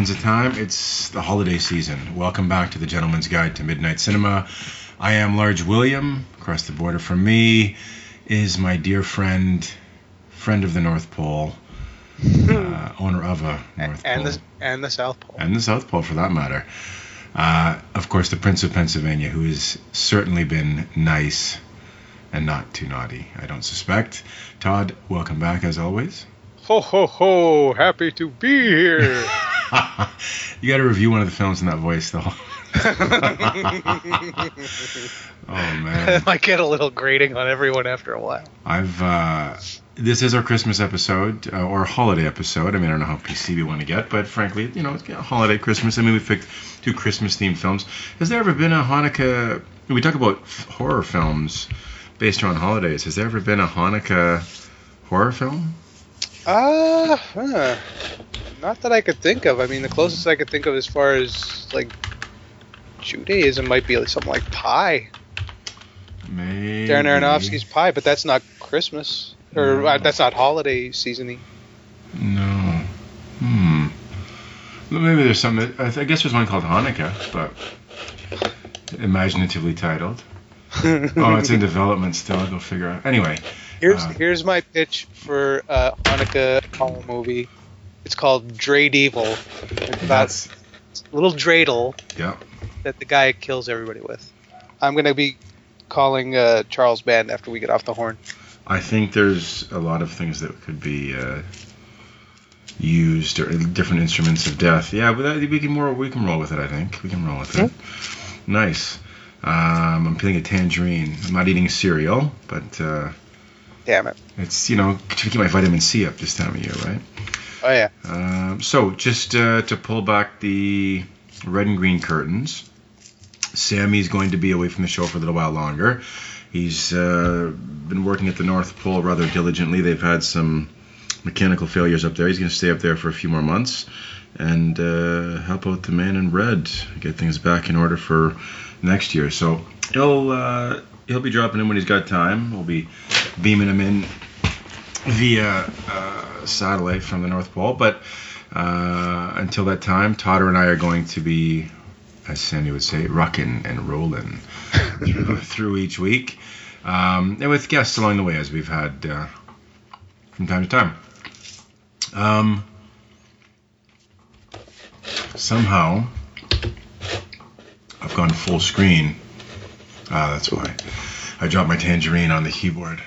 is Kwanzaa time. It's the holiday season. Welcome back to the Gentleman's Guide to Midnight Cinema. I am Large William. Across the border from me is my dear friend, friend of the North Pole, uh, owner of a North and Pole the and the South Pole. and the South Pole for that matter. Uh, of course, the Prince of Pennsylvania, who has certainly been nice and not too naughty, I don't suspect. Todd, welcome back as always. Ho ho ho! Happy to be here. you got to review one of the films in that voice, though. oh man, might get a little grating on everyone after a while. I've uh, this is our Christmas episode uh, or holiday episode. I mean, I don't know how PC we want to get, but frankly, you know, it's a holiday Christmas. I mean, we picked two Christmas themed films. Has there ever been a Hanukkah? We talk about f- horror films based around holidays. Has there ever been a Hanukkah horror film? Uh, huh. Not that I could think of. I mean, the closest I could think of as far as like Judaism might be like something like Pi. Maybe. Darren Aronofsky's Pi, but that's not Christmas or No. uh, that's not holiday seasony. No. Hmm. Well, maybe there's some. I, I guess there's one called Hanukkah, but imaginatively titled. oh, it's in development still. I'll go figure out. Anyway, Here's Uh, here's my pitch for a Hanukkah horror movie. It's called Dread Evil. It's about that's a little dreidel yeah. that the guy kills everybody with. I'm gonna be calling uh, Charles Band after we get off the horn. I think there's a lot of things that could be uh, used or different instruments of death. Yeah, but that, we can more we can roll with it. I think we can roll with it. Nice. Um, I'm feeling a tangerine. I'm not eating cereal, but uh, Damn it! it's you know to keep my vitamin C up this time of year, right? Oh yeah. Um, so just uh, to pull back the red and green curtains, Sammy's going to be away from the show for a little while longer. He's uh, been working at the North Pole rather diligently. They've had some mechanical failures up there. He's going to stay up there for a few more months and uh, help out the man in red, get things back in order for next year. So he'll uh, he'll be dropping in when he's got time. We'll be beaming him in via uh, satellite from the North Pole. But uh, until that time, Totter and I are going to be, as Sandy would say, rocking and rolling through, through each week, um, and with guests along the way, as we've had uh, from time to time. Um, somehow, I've gone full screen. Ah, that's why. I dropped my tangerine on the keyboard.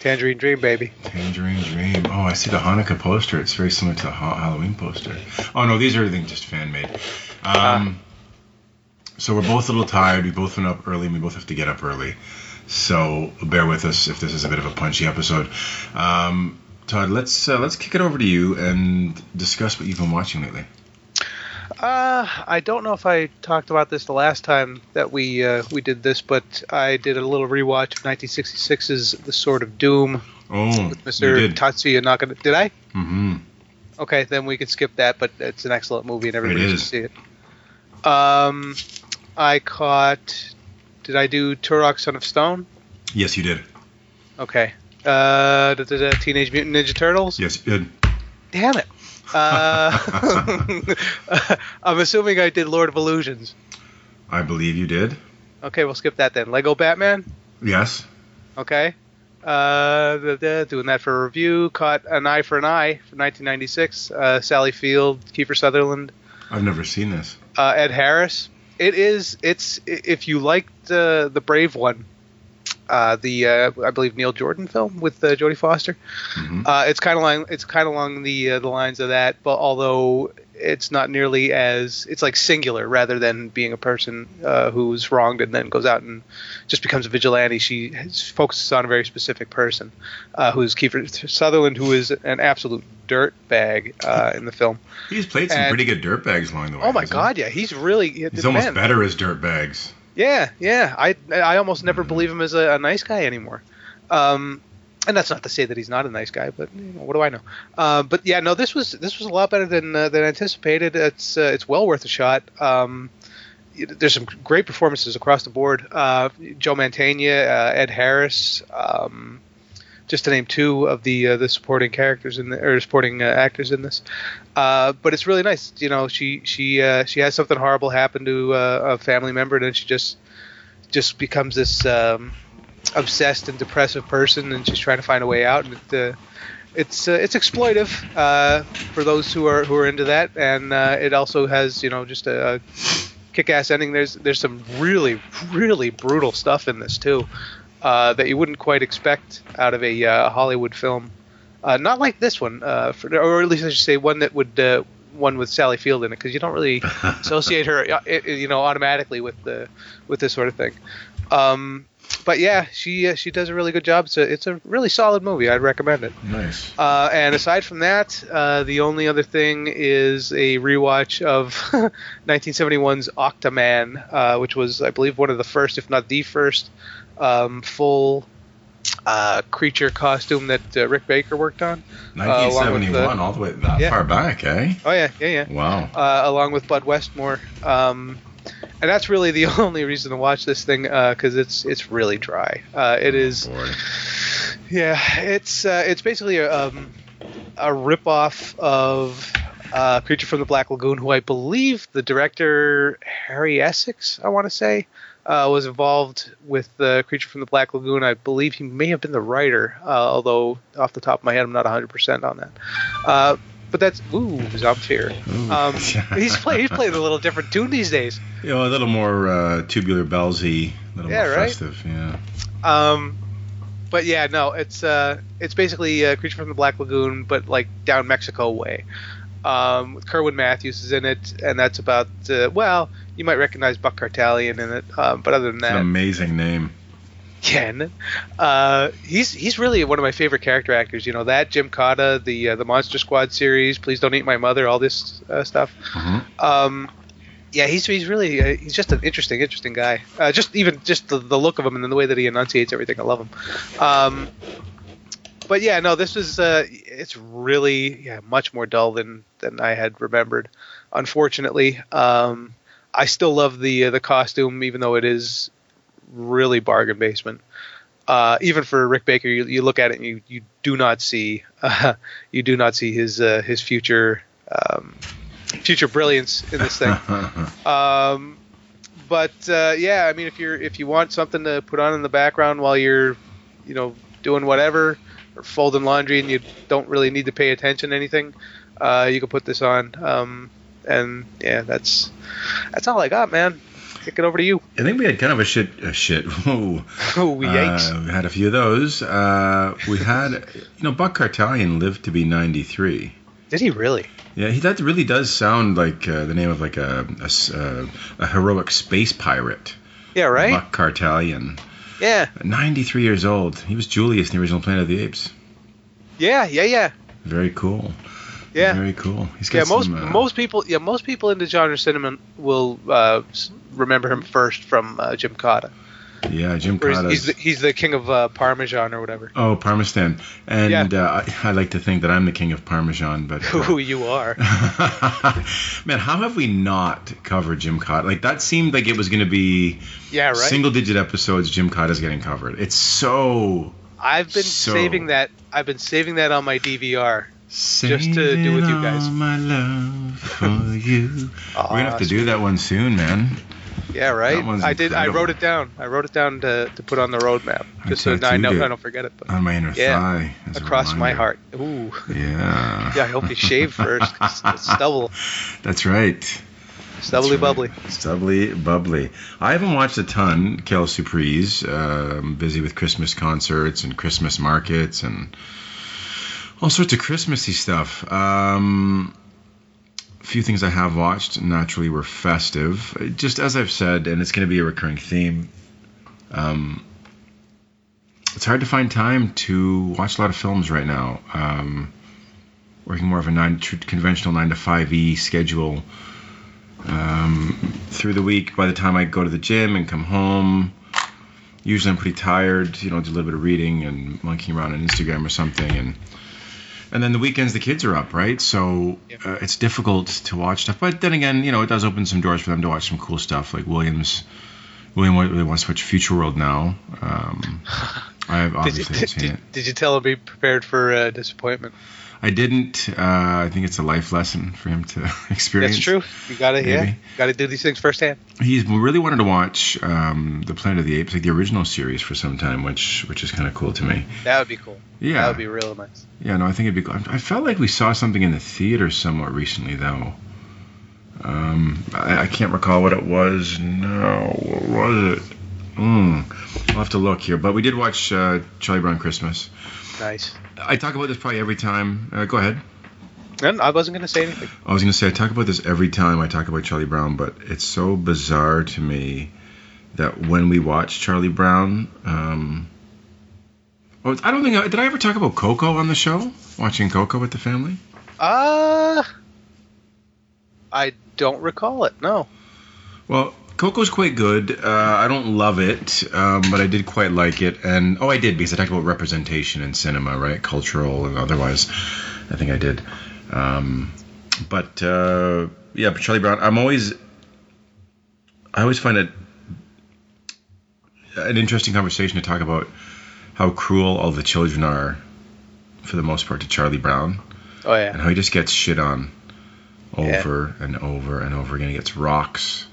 Tangerine Dream, baby. Tangerine Dream. Oh, I see the Hanukkah poster. It's very similar to the ha- Halloween poster. Oh no, these are everything just fan made. Um, so we're both a little tired. We both went up early, and we both have to get up early. So bear with us if this is a bit of a punchy episode. Um, Todd, let's uh, let's kick it over to you and discuss what you've been watching lately. Uh, I don't know if I talked about this the last time that we uh, we did this, but I did a little rewatch of 1966's The Sword of Doom Oh, with Mr. did. Tatsuya Nakadai. Did I? mm-hmm. Okay, then we can skip that, but it's an excellent movie and everybody It should see it. Um, I caught. Did I do Turok: Son of Stone? Yes, you did. Okay. Uh, da, da, da, Teenage Mutant Ninja Turtles. Yes, you did. Damn it. Uh, I'm assuming I did Lord of Illusions. I believe you did. Okay, we'll skip that then. Lego Batman. Yes. Okay. Uh, da, da, doing that for a review. Caught an eye for an eye from 1996. Uh, Sally Field, Kiefer Sutherland, I've never seen this. uh, Ed Harris. It is. It's if you liked uh, the Brave one, uh, the uh, I believe Neil Jordan film with uh, Jodie Foster. Mhm. Uh, it's kind of like it's kind of along the uh, the lines of that, but although it's not nearly as it's like singular rather than being a person uh, who's wronged and then goes out and just becomes a vigilante. She focuses on a very specific person, uh, who's Kiefer Sutherland, who is an absolute dirt bag uh, in the film. He's played some And- pretty good dirt bags along the way. Oh my? God, yeah, he's really He's almost man, better as dirtbags. Yeah, yeah. I I almost never believe him as a, a nice guy anymore. Um, and that's not to say that he's not a nice guy, but you know, what do I know? Uh, but yeah, no, this was this was a lot better than uh, than anticipated. It's uh, it's well worth a shot. Um, there's some great performances across the board. Uh, Joe Mantegna, uh, Ed Harris, um, just to name two of the uh, the supporting characters in the or supporting uh, actors in this. Uh, but it's really nice. You know, she she uh, she has something horrible happen to uh, a family member, and then she just just becomes this um, obsessed and depressive person, and she's trying to find a way out. And it, uh, it's it's exploitive for those who are who are into that, and it also has you know just a, a kick-ass ending. There's there's some really really brutal stuff in this too uh, that you wouldn't quite expect out of a uh, Hollywood film. Uh, not like this one, uh, for, or at least I should say one that would uh, one with Sally Field in it, because you don't really associate her, uh, you know, automatically with the with this sort of thing. Um, but yeah, she uh, she does a really good job. It's a it's a really solid movie. I'd recommend it. Nice. Uh, and aside from that, uh, the only other thing is a rewatch of 1971's Octaman, uh, which was, I believe, one of the first, if not the first, um, full uh, creature costume that uh, Rick Baker worked on. uh, 1971, the- all the way that Yeah. far back, eh? Oh yeah, yeah, yeah. Wow. Uh, along with Bud Westmore. Um, and that's really the only reason to watch this thing because it's it's really dry. Uh, it is. Boy. Yeah, it's uh, it's basically a um, a ripoff of uh, Creature from the Black Lagoon, who I believe the director Harry Essex, I want to say, uh, was involved with the Creature from the Black Lagoon. I believe he may have been the writer, uh, although off the top of my head, I'm not 100 percent on that. Uh, but that's ooh, Zamfir. Ooh. Um, he's play, he's playing a little different tune these days. You know, a little more uh, tubular bellsy, a little Yeah, more right? festive. Yeah. Um, but yeah, no, it's uh, it's basically uh, Creature from the Black Lagoon, but like down Mexico way. Um, Kerwin Matthews is in it, and that's about uh, well, you might recognize Buck Kartalian in it, um, but other than that, amazing name. Ken, uh, he's he's really one of my favorite character actors. You know that Gymkata, the uh, the Monster Squad series, Please Don't Eat My Mother, all this uh, stuff. Mhm. Um, yeah, he's he's really uh, he's just an interesting interesting guy. Uh, just even just the, the look of him and the way that he enunciates everything, I love him. Um, but yeah, no, this is uh, it's really yeah much more dull than than I had remembered. Unfortunately, um, I still love the uh, the costume, even though it is really bargain basement. Uh, even for Rick Baker, you, you look at it and you, you do not see uh, you do not see his uh, his future um, future brilliance in this thing. Um, but uh, yeah, I mean, if you're if you want something to put on in the background while you're, you know, doing whatever or folding laundry and you don't really need to pay attention to anything, uh, you can put this on. Um, and yeah, that's that's all I got, man. Kick it over to you. I think we had kind of a shit, a shit. Whoa. Oh, yikes! Uh, we had a few of those. Uh, we had, you know, Buck Kartalian lived to be 93. Did he really? Yeah, he, that really does sound like uh, the name of like a, uh, a heroic space pirate. Yeah, right. Buck Kartalian. Yeah, 93 years old. He was Julius in the original Planet of the Apes. yeah, yeah, yeah, Very cool. yeah. Very cool. He's got Yeah, most some, uh, most people, yeah, most people into genre cinema will uh, remember him first from uh, Gymkata. Yeah, Jim Where he's, he's, the, he's the king of uh, Parmesan or whatever. Oh, Parmesan. And Yeah. uh, I, I like to think that I'm the king of Parmesan, but. uh, Who you are? Man, how have we not covered Gymkata? Like, that seemed like it was going to be Yeah, right. single digit episodes Gymkata's getting covered. It's so. I've been so- saving that. I've been saving that on my DVR. Just to do with you guys. my love for you. We're going to have to do that one soon, man. Yeah, right. I did. I wrote it down. I wrote it down to, to put on the roadmap, I just so I know it. I don't forget it. But On my inner Yeah, thigh. across my heart. Ooh. Yeah. Yeah, I hope you shave first. it's stubble, That's right. stubbly right. bubbly. Stubbly bubbly. I haven't watched a ton, Kel Surprise. Uh, I'm busy with Christmas concerts and Christmas markets and all sorts of Christmassy stuff. Um, few things I have watched naturally were festive. Just as I've said, and it's going to be a recurring theme. Um, it's hard to find time to watch a lot of films right now. Um, working more of a nine conventional nine to five e schedule um, through the week. By the time I go to the gym and come home, usually I'm pretty tired. You know, do a little bit of reading and monkeying around on Instagram or something, and and then the weekends the kids are up, right? So uh, it's difficult to watch stuff. But then again, you know, it does open some doors for them to watch some cool stuff like Williams. William really wants to watch Future World now. Um, I've Did you, obviously did, seen did, it. did you tell him be prepared for uh, disappointment? I didn't. Uh, I think it's a life lesson for him to experience. That's true. You gotta yeah, gotta do these things firsthand. He's really wanted to watch um, the Planet of the Apes, like the original series, for some time, which which is kind of cool to me. That would be cool. Yeah, That would be real nice. yeah. No, I think it'd be. cool. I felt like we saw something in the theater somewhat recently, though. Um, I, I can't recall what it was. No, what was it? Mm, I'll have to look here. But we did watch uh, Charlie Brown Christmas. Nice. I talk about this probably every time. Uh, go ahead. And I wasn't gonna say anything. I was going to say, I talk about this every time I talk about Charlie Brown, but it's so bizarre to me that when we watch Charlie Brown, um, oh, I don't think I, did I ever talk about Coco on the show? Watching Coco with the family? Uh I don't recall it. No. Well, Coco's quite good. Uh, I don't love it, um, but I did quite like it. And oh, I did because I talked about representation in cinema, right? Cultural and otherwise. I think I did. Um, but uh, yeah, but Charlie Brown. I'm always. I always find it an interesting conversation to talk about how cruel all the children are, for the most part, to Charlie Brown Oh yeah. and how he just gets shit on Yeah. over and over and over again. He gets rocks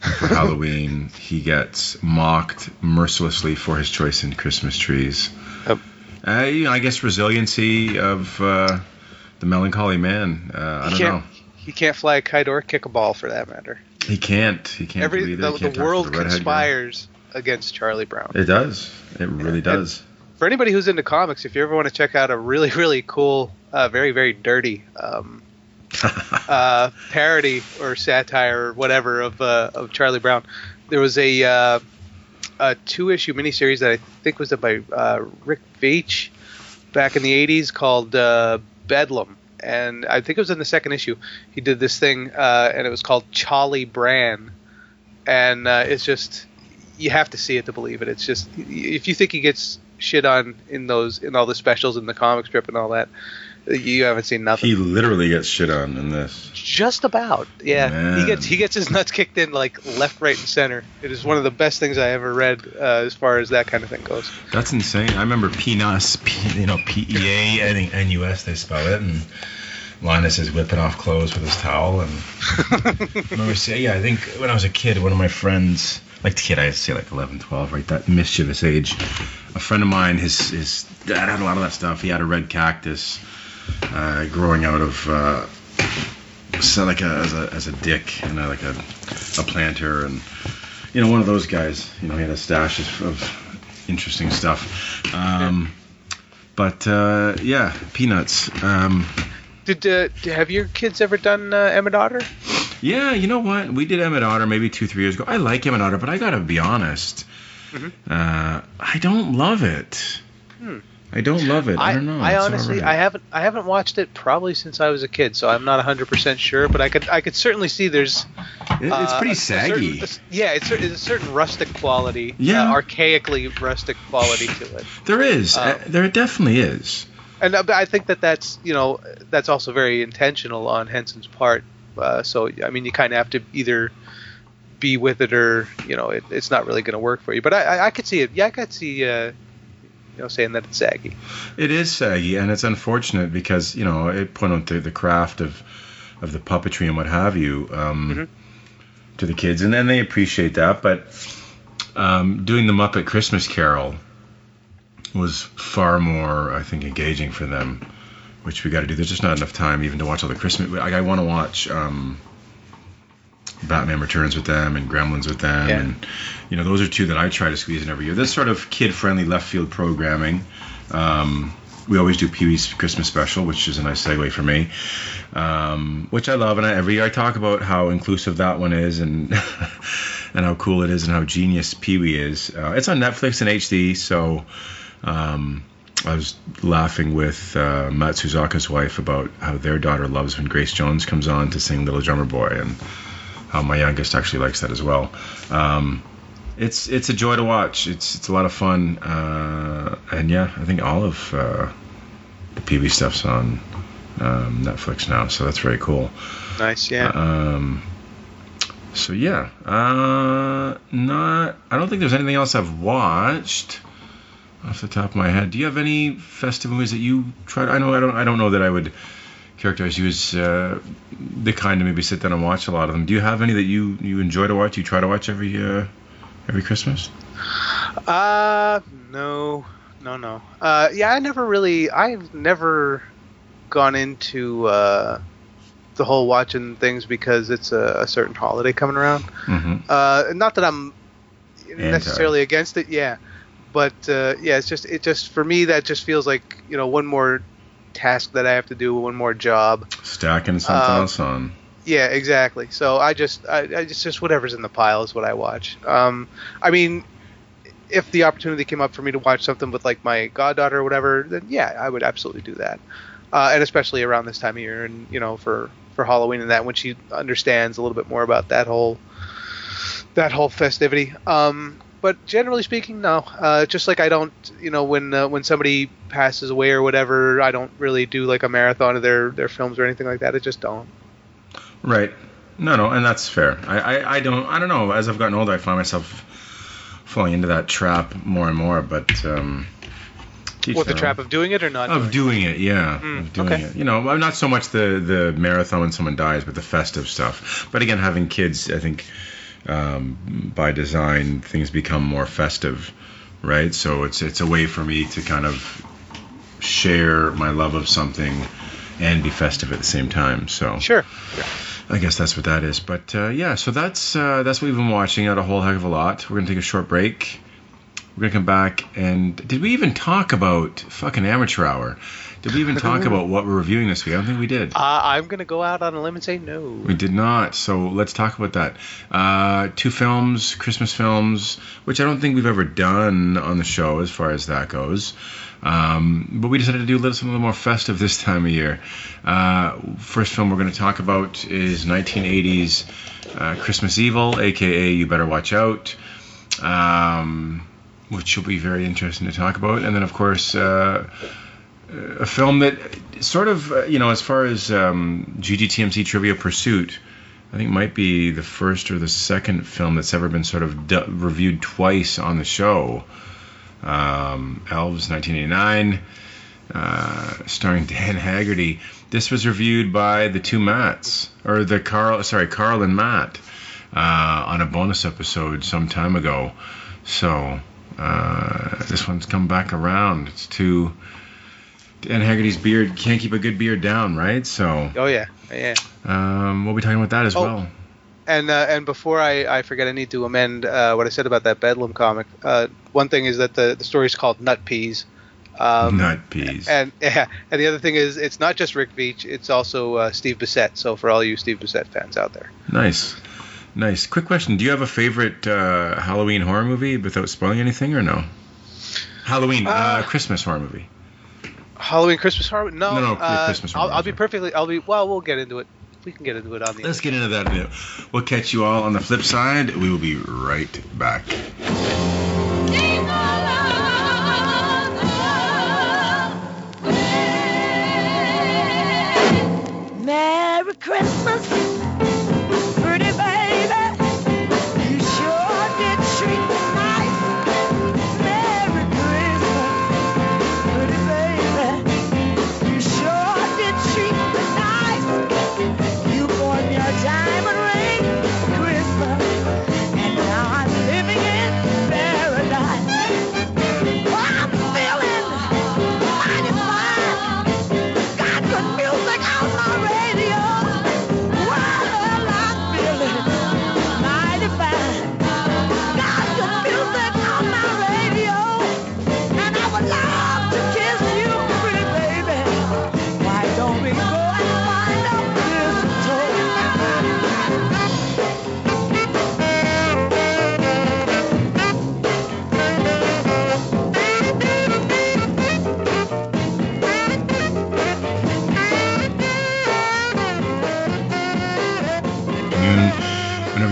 for Halloween. He gets mocked mercilessly for his choice in Christmas trees. Yep. Uh, you know, I guess resiliency of uh, the melancholy man. Uh, I don't know. he can't fly a kite or kick a ball for that matter. He can't. He can't. Every the, He can't the world girl. conspires against Charlie Brown. It does. It really does. For anybody who's into comics, if you ever want to check out a really really cool, uh, very very dirty um, uh, parody or satire or whatever of uh, of Charlie Brown. There was a, uh, a two issue miniseries that I think was done by uh, Rick Veitch back in the '80s called uh, Bedlam, and I think it was in the second issue. He did this thing, uh, and it was called Charlie Bran, and it's just you have to see it to believe it. It's just if you think he gets shit on in those in all the specials in the comic strip and all that, you haven't seen nothing. he literally gets shit on in this. Just about, yeah. Man. He gets he gets his nuts kicked in like left, right, and center. It is one of the best things I ever read uh, as far as that kind of thing goes. That's insane. I remember Peanuts, P, you know, P E A, I think N U S they spell it, and Linus is whipping off clothes with his towel. And I remember saying, yeah, I think when I was a kid, one of my friends, like kid, I say like 11, 12, right, that mischievous age, a friend of mine, his his dad had a lot of that stuff. He had a red cactus uh, growing out of. Uh, like as a as a dick and a, like a a planter and you know one of those guys you know he had a stash of, of interesting stuff um, but uh, yeah peanuts um, Did uh, have your kids ever done uh, Emmet Otter? yeah you know what we did Emmet Otter maybe two three years ago I like Emmet Otter but I gotta be honest Mhm. uh, I don't love it Hmm. I don't love it I, don't know I It's honestly, alright. I haven't, I haven't watched it probably since I was a kid, so I'm not 100 percent sure. But I could, I could certainly see there's. It- it's uh, pretty a- a certain- saggy yeah, it's, a- it's a certain rustic quality. Yeah. uh, archaically rustic quality to it. there is uh, uh, there definitely is And uh, but I think that that's you know that's also very intentional on Henson's part. Uh, so I mean, you kind of have to either be with it or you know it, it's not really going to work for you. But I, I, I could see it. Yeah, I could see uh, you know saying that it's saggy. It is saggy, and it's unfortunate because you know it put out the, the craft of of the puppetry and what have you um, Mhm. to the kids, and then they appreciate that. But um, doing the Muppet Christmas Carol was far more, I think, engaging for them, which we got to do. There's just not enough time even to watch all the Christmas. I, I want to watch. Um, Batman Returns with them and Gremlins with them, Yeah. and you know those are two that I try to squeeze in every year. This sort of kid-friendly left field programming, um, we always do Pee Wee's Christmas special, which is a nice segue for me, um, which I love. And I, every year I talk about how inclusive that one is and and how cool it is and how genius Pee Wee is. Uh, it's on Netflix and HD, so um, I was laughing with uh, Matt Suzaka's wife about how their daughter loves when Grace Jones comes on to sing Little Drummer Boy, and how my youngest actually likes that as well. Um, it's it's a joy to watch. It's it's a lot of fun, uh, and yeah, I think all of uh, the Pee Wee stuff's on um, Netflix now, so that's very cool. Nice, yeah. Um, so yeah, uh, not. I don't think there's anything else I've watched off the top of my head. Do you have any festive movies that you tried? I know I don't. I don't know that I would characterize you as uh, the kind to maybe sit down and watch a lot of them. Do you have any that you you enjoy to watch? You try to watch every uh, every Christmas? Uh, no, no, no. Uh, yeah, I never really, I've never gone into uh, the whole watching things because it's a, a certain holiday coming around. hmm Uh, not that I'm necessarily against it, yeah, but uh, yeah, it's just it just for me that just feels like you know one more task that I have to do, one more job. Stacking something Um, else on. Yeah, exactly. So I just, I, I just, just whatever's in the pile is what I watch. Um, I mean, if the opportunity came up for me to watch something with like my goddaughter or whatever, then yeah, I would absolutely do that. Uh, and especially around this time of year, and you know, for for Halloween and that, when she understands a little bit more about that whole that whole festivity. Um, but generally speaking, no. Uh, just like I don't, you know, when uh, when somebody passes away or whatever, I don't really do like a marathon of their their films or anything like that. I just don't. Right. No, no, and that's fair. I, I, I don't I don't know. As I've gotten older, I find myself falling into that trap more and more. But um, What the trap own. of doing it or not? of doing doing it, yeah, Mm, of doing okay. it. You know, not so much the the marathon when someone dies, but the festive stuff. But again, having kids, I think um, by design things become more festive, right? So it's it's a way for me to kind of share my love of something and be festive at the same time. So? Sure. I guess that's what that is. But uh, yeah, so that's uh, that's what we've been watching. Not a whole heck of a lot. We're gonna take a short break. We're gonna come back and did we even talk about fucking amateur hour? Did we even talk about what we're reviewing this week? I don't think we did. Uh, I'm gonna go out on a limb and say no. We did not. So let's talk about that. Uh, two films, Christmas films, which I don't think we've ever done on the show as far as that goes. Um, but we decided to do a little something a little more festive this time of year. Uh, first film we're going to talk about is 1980's uh, Christmas Evil, aka You Better Watch Out, um, which will be very interesting to talk about. And then, of course, uh, a film that sort of, uh, you know, as far as um, GGTMC Trivia Pursuit, I think might be the first or the second film that's ever been sort of reviewed twice on the show. Um, Elves, 1989, uh, starring Dan Haggerty. This was reviewed by the two Matts, or the Carl, sorry, Carl and Matt, uh, on a bonus episode some time ago. So uh, this one's come back around. It's two. Dan Haggerty's beard can't keep a good beard down, right? So Oh yeah, yeah. um, we'll be talking about that as Oh. well. And uh, and before I, I forget, I need to amend uh, what I said about that Bedlam comic. Uh, one thing is that the the story is called Nut Peas. Um, Nut peas. And yeah, and the other thing is it's not just Rick Veitch, it's also uh, Steve Bissette. So for all you Steve Bissette fans out there, Nice. Nice. Quick question. Do you have a favorite uh, Halloween horror movie without spoiling anything or no? Halloween, Uh, Christmas horror movie. Halloween, Christmas horror. No, No, no, uh, Christmas I'll, I'll be perfectly. I'll be. Well, we'll get into it. We can get into it on the. Let's get into that. now. We'll catch you all on the flip side. We will be right back. Merry Christmas,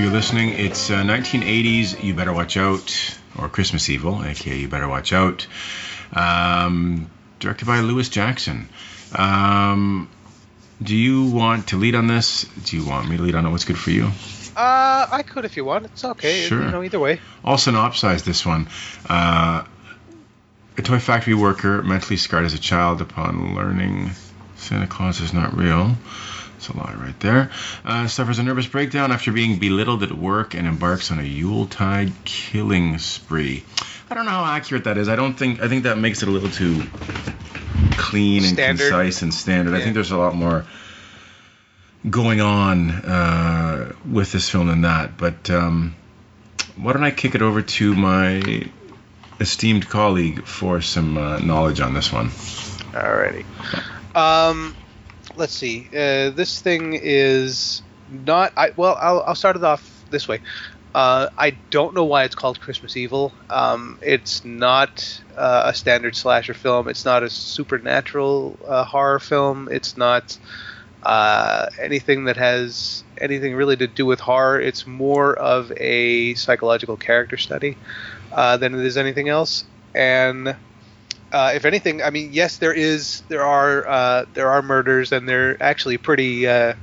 you're listening, it's uh, 1980s. You better watch out, or Christmas Evil, aka You Better Watch Out. Um, directed by Lewis Jackson. Um, do you want to lead on this? Do you want me to lead on it? What's good for you? Uh, I could if you want. It's okay. Sure. You know, either way. I'll synopsize this one. Uh, a toy factory worker, mentally scarred as a child upon learning Santa Claus is not real. It's a lie right there. Uh, suffers a nervous breakdown after being belittled at work and embarks on a Yuletide killing spree. I don't know how accurate that is. I don't think. I think that makes it a little too clean and Standard. concise and standard. I think there's a lot more going on uh, with this film than that. But um, why don't I kick it over to my esteemed colleague for some uh, knowledge on this one? Alrighty. Um, let's see. Uh, this thing is not. I well, I'll, I'll start it off this way. Uh, I don't know why it's called Christmas Evil. Um, it's not uh, a standard slasher film. It's not a supernatural uh, horror film. It's not uh, anything that has anything really to do with horror. It's more of a psychological character study uh, than it is anything else. And uh, if anything, I mean, yes, there is, there are, uh, there are murders, and they're actually pretty, uh,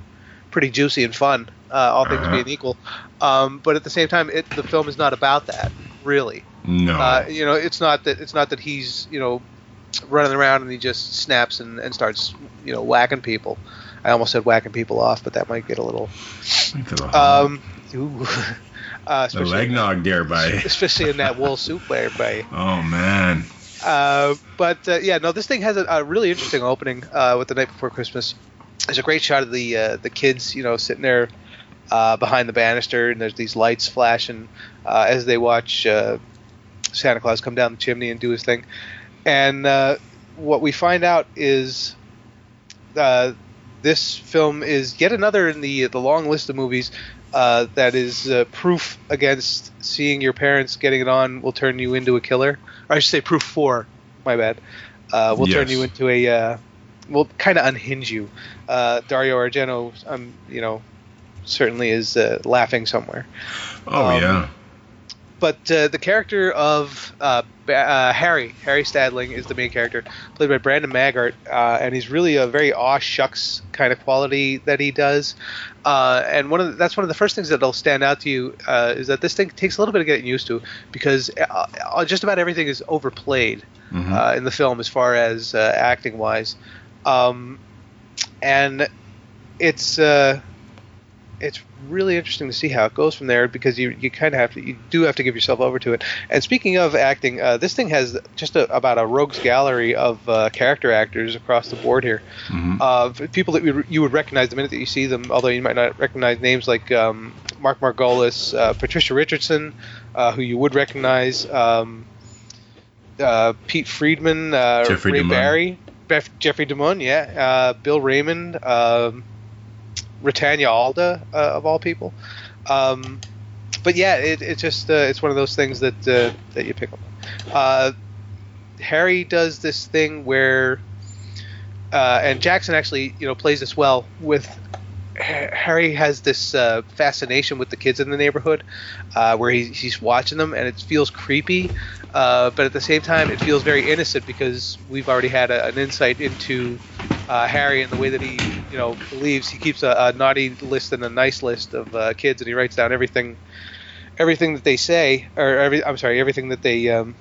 pretty juicy and fun. Uh, all things Uh-huh. being equal, um, but at the same time, it, the film is not about that, really. No. Uh, you know, it's not that it's not that he's you know running around and he just snaps and, and starts you know whacking people. I almost said whacking people off, but that might get a little. Um, ooh, uh, the especially, leg nog there by. especially in that wool suit there, by. Oh man. Uh, but uh, yeah, no, this thing has a, a really interesting opening uh, with the night before Christmas. There's a great shot of the uh, the kids, you know, sitting there uh, behind the banister, and there's these lights flashing as they watch Santa Claus come down the chimney and do his thing. And what we find out is this film is yet another in the the long list of movies uh, that is uh, proof against seeing your parents getting it on will turn you into a killer. Or I should say proof for. My bad. Uh, will turn you into a. Uh, will kind of unhinge you. Uh, Dario Argento, um, you know, certainly is uh, laughing somewhere Oh Um, yeah. but uh, the character of uh, uh, Harry, Harry Stadling, is the main character, played by Brandon Maggart, uh, and he's really a very aw shucks kind of quality that he does. Uh, and one of the, that's one of the first things that'll stand out to you uh, is that this thing takes a little bit of getting used to because uh, uh, just about everything is overplayed Mhm. uh, in the film as far as uh, acting wise, um, and it's uh, it's really interesting to see how it goes from there because you you kind of have to you do have to give yourself over to it. And speaking of acting, uh, this thing has just a, about a rogues gallery of uh, character actors across the board here. Mhm. Uh, people that you, you would recognize the minute that you see them, although you might not recognize names like um, Mark Margolis, uh, Patricia Richardson, uh, who you would recognize, um, uh, Pete Friedman, uh, Jeffrey Ray. Barry, Bef- Jeffrey DeMunn, yeah, uh, Bill Raymond, um, Rutanya Alda, uh, of all people. Um, but yeah, it, it just uh, it's one of those things that uh, that you pick up. Uh, Harry does this thing where, uh, and Jackson actually you know plays this well with. Ha- Harry has this uh, fascination with the kids in the neighborhood, uh, where he, he's watching them, and it feels creepy, uh, but at the same time, it feels very innocent because we've already had a, an insight into uh, Harry and the way that he, you know, believes. He keeps a, a naughty list and a nice list of uh, kids, and he writes down everything, everything that they say, or every, I'm sorry, everything that they um,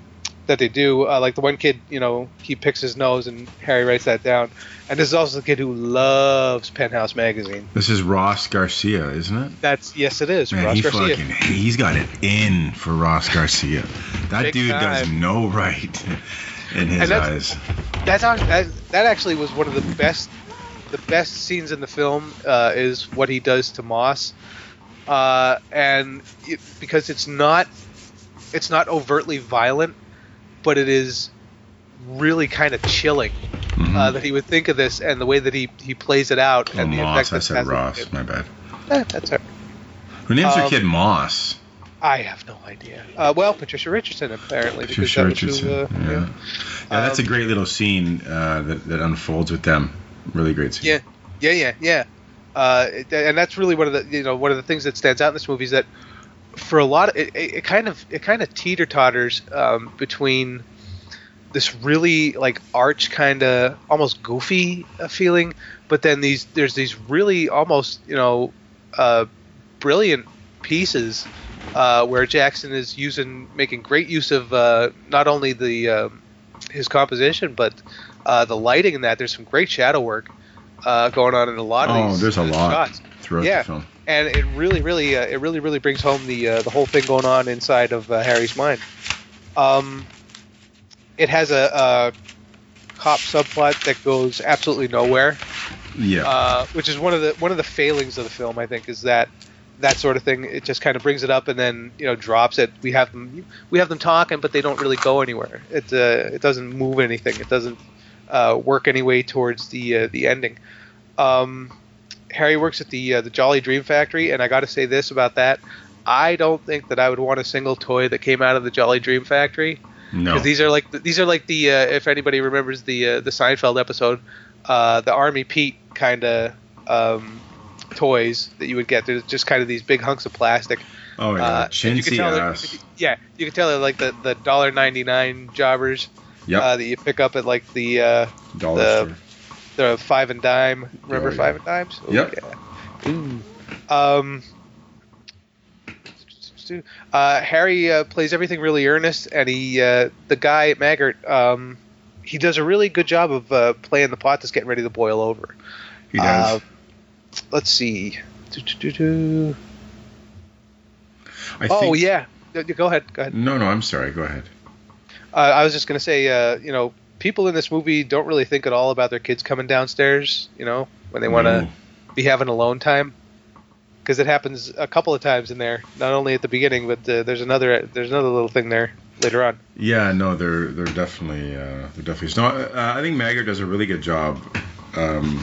that they do. Uh, like the one kid, you know, he picks his nose, and Harry writes that down. And this is also the kid who loves Penthouse magazine. This is Ross Garcia, isn't it? That's yes, it is. Man, Ross he Garcia. fucking he's got it in for Ross Garcia. That Big dude does time. no right in his And that's- eyes. That's that, that actually was one of the best the best scenes in the film uh, is what he does to Moss, uh, and it, because it's not it's not overtly violent, but it is really kind of chilling Mhm. uh, that he would think of this and the way that he, he plays it out oh, and the Moss, effect I this said Ross. it. My bad. Eh, that's her. Who names Um, kid Moss? I have no idea. Uh, well, Patricia Richardson apparently. Patricia that was who, Richardson. uh, yeah. yeah, that's a Um, great little scene uh, that, that unfolds with them. Really great scene. Yeah, yeah, yeah, yeah. Uh, and that's really one of the you know one of the things that stands out in this movie is that for a lot of it, it, kind of it kind of teeter totters um, between this really like arch kind of almost goofy uh, feeling, but then these there's these really almost you know uh, brilliant pieces uh, where Jackson is using making great use of uh, not only the um, his composition but uh, the lighting in that. There's some great shadow work uh, going on in a lot of Oh, these there's a lot shots throughout Yeah. the film. And it really, really, uh, it really, really brings home the uh, the whole thing going on inside of uh, Harry's mind. Um, it has a, a cop subplot that goes absolutely nowhere, Yeah. uh, which is one of the one of the failings of the film. I think is that that sort of thing. It just kind of brings it up and then you know drops it. We have them we have them talking, but they don't really go anywhere. It uh, it doesn't move anything. It doesn't uh, work any way towards the uh, the ending. Um, Harry works at the uh, the Jolly Dream Factory, and I got to say this about that: I don't think that I would want a single toy that came out of the Jolly Dream Factory no. because these are like the, these are like the uh, if anybody remembers the uh, the Seinfeld episode, uh, the Army Pete kind of um, toys that you would get. There's just kind of these big hunks of plastic. oh yeah. Uh, you can Chintzy they're- ass. Yeah, you can tell they're like the the dollar ninety nine jobbers Yep. uh, that you pick up at like the uh, Dollar the- store. The five and dime. Remember Oh, yeah. five and dimes? Oh, Yep. yeah. Ooh. Um. Uh, Harry uh, plays everything really earnest, and he, uh, the guy at Maggart, um, he does a really good job of uh, playing the pot that's getting ready to boil over. He does. Uh, let's see. Oh think, yeah, go ahead. Go ahead. No, no. I'm sorry. Go ahead. Uh, I was just gonna say, uh, you know, people in this movie don't really think at all about their kids coming downstairs. You know, when they want to No. be having alone time, because it happens a couple of times in there. Not only at the beginning, but uh, there's another there's another little thing there later on. Yeah, no, they're they're definitely uh, they're definitely. No, uh, I think Maggart does a really good job, um,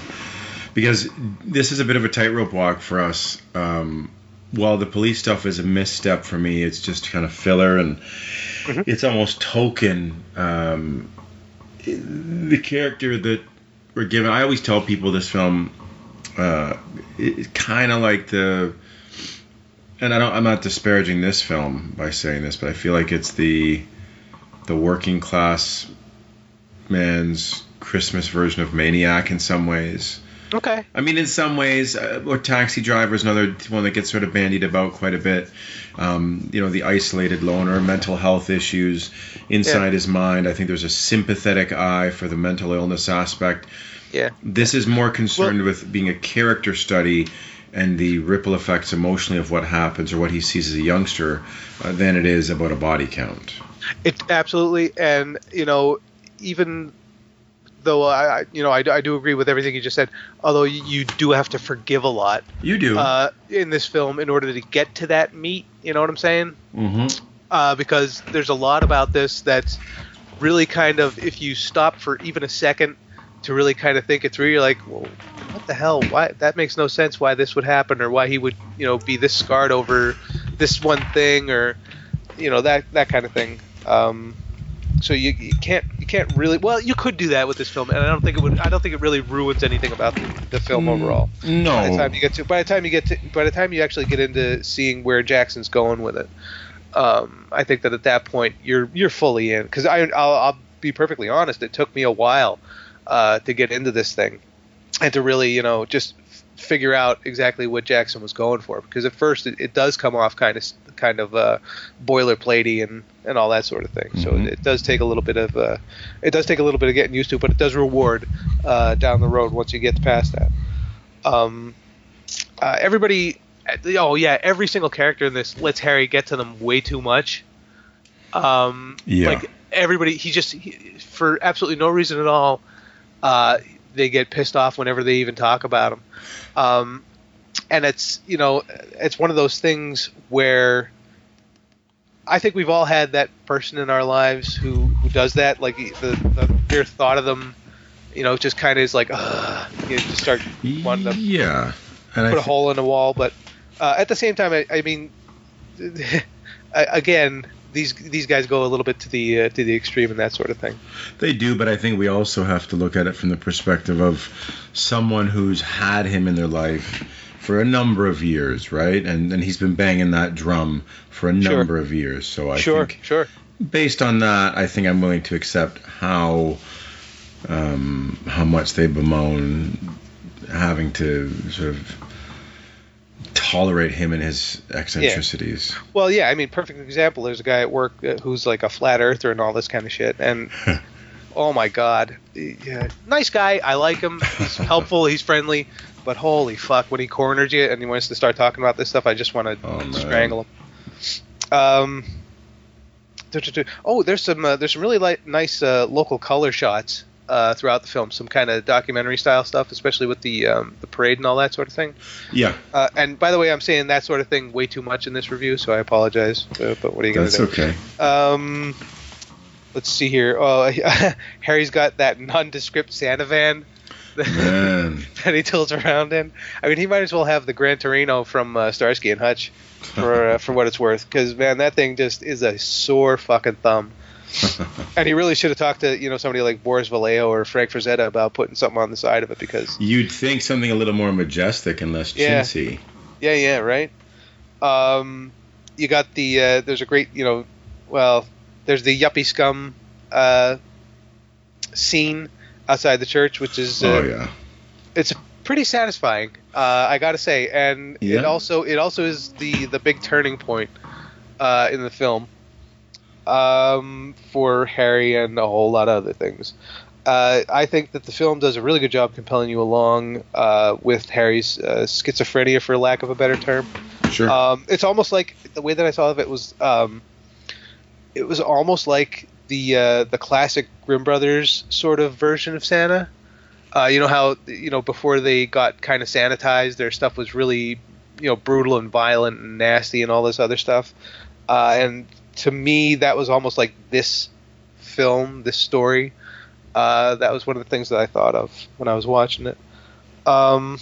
because this is a bit of a tightrope walk for us. Um, while the police stuff is a misstep for me, it's just kind of filler and Mhm. it's almost token. Um, the character that we're given, I always tell people this film, uh, it's kind of like the and I don't, I'm not disparaging this film by saying this, but I feel like it's the the working class man's Christmas version of Maniac in some ways. Okay. I mean, in some ways, uh, or Taxi Driver is another one that gets sort of bandied about quite a bit. Um, you know, the isolated loner, mental health issues inside Yeah. his mind. I think there's a sympathetic eye for the mental illness aspect. Yeah. This is more concerned with being a character study and the ripple effects emotionally of what happens or what he sees as a youngster uh, than it is about a body count. It absolutely, and you know, even though I, I you know, I, I do agree with everything you just said. Although you, you do have to forgive a lot You do. uh, in this film in order to get to that meat. You know what I'm saying? mm-hmm. uh, because there's a lot about this that's really kind of if you stop for even a second to really kind of think it through, you're like, well, what the hell? Why that makes no sense? Why this would happen, or why he would, you know, be this scarred over this one thing, or you know that that kind of thing. Um, so you, you can't you can't really well you could do that with this film and I don't think it would I don't think it really ruins anything about the, the film overall No. by the time you get to by the time you get to by the time you actually get into seeing where Jackson's going with it, um, I think that at that point you're you're fully in because I I'll, I'll be perfectly honest. It took me a while uh, to get into this thing and to really you know just figure out exactly what Jackson was going for because at first it, it does come off kind of kind of uh, boilerplatey and and all that sort of thing. So Mhm. it, it does take a little bit of uh, it does take a little bit of getting used to, but it does reward uh, down the road once you get past that. Um, uh, everybody, oh yeah, every single character in this lets Harry get to them way too much. Um, Yeah. Like everybody, he just he, for absolutely no reason at all, uh, they get pissed off whenever they even talk about him. Um, and it's you know it's one of those things where I think we've all had that person in our lives who who does that. Like the, the mere thought of them, you know, just kind of is like, Ugh, you know, just start wanting to Yeah. And I put a thi- hole in the wall. But uh, at the same time, I, I mean, again, these these guys go a little bit to the uh, to the extreme and that sort of thing. They do, but I think we also have to look at it from the perspective of someone who's had him in their life for a number of years, right? And and he's been banging that drum for a Sure. number of years. So I sure, think sure. based on that, I think I'm willing to accept how um, how much they bemoan having to sort of tolerate him and his eccentricities. Well, yeah, I mean, perfect example. There's a guy at work who's like a flat earther and all this kind of shit, and oh my god, yeah, nice guy. I like him. He's helpful. He's friendly. But holy fuck, when he corners you and he wants to start talking about this stuff, I just want to Oh, strangle him. Um. Oh, there's some uh, there's some really li- nice uh, local color shots uh, throughout the film. Some kind of documentary style stuff, especially with the um, the parade and all that sort of thing. Yeah, Uh, and by the way, I'm saying that sort of thing way too much in this review, so I apologize. Uh, but what are you going that's to do? okay. Um, let's see here. Oh, Harry's got that nondescript Santa van that he tilts around in. I mean, he might as well have the Gran Torino from uh, Starsky and Hutch for uh, for what it's worth, because man, that thing just is a sore fucking thumb. And he really should have talked to you know somebody like Boris Vallejo or Frank Frazetta about putting something on the side of it because You'd think something a little more majestic and less Yeah. chintzy. Yeah, yeah, right. Um, you got the uh, there's a great you know, well, there's the yuppie scum uh, scene outside the church, which is uh, Oh yeah. it's pretty satisfying. Uh, I gotta say, and it also it also is the the big turning point uh, in the film um, for Harry and a whole lot of other things. Uh, I think that the film does a really good job compelling you along uh, with Harry's uh, schizophrenia, for lack of a better term. Sure. Um, it's almost like the way that I saw of it was, um, it was almost like the uh, the classic Grimm Brothers sort of version of Santa. Uh, you know how you know before they got kind of sanitized, their stuff was really you know brutal and violent and nasty and all this other stuff. Uh, and to me, that was almost like this film, this story. Uh, that was one of the things that I thought of when I was watching it. Um,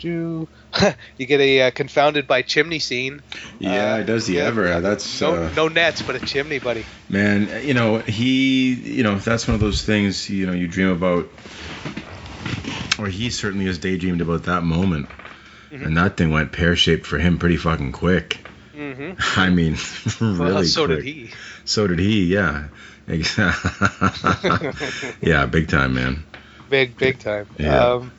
do you get a uh, confounded by chimney scene? yeah, uh, does he ever? That's No, uh, no nets, but a chimney, buddy. man. You know, he. You know, that's one of those things. You know, you dream about, or he certainly has daydreamed about that moment. Mhm. And that thing went pear shaped for him pretty fucking quick. Mm-hmm. I mean, really well, so quick. did he. So did he, yeah. yeah, big time, man. big, big time. Yeah. Um,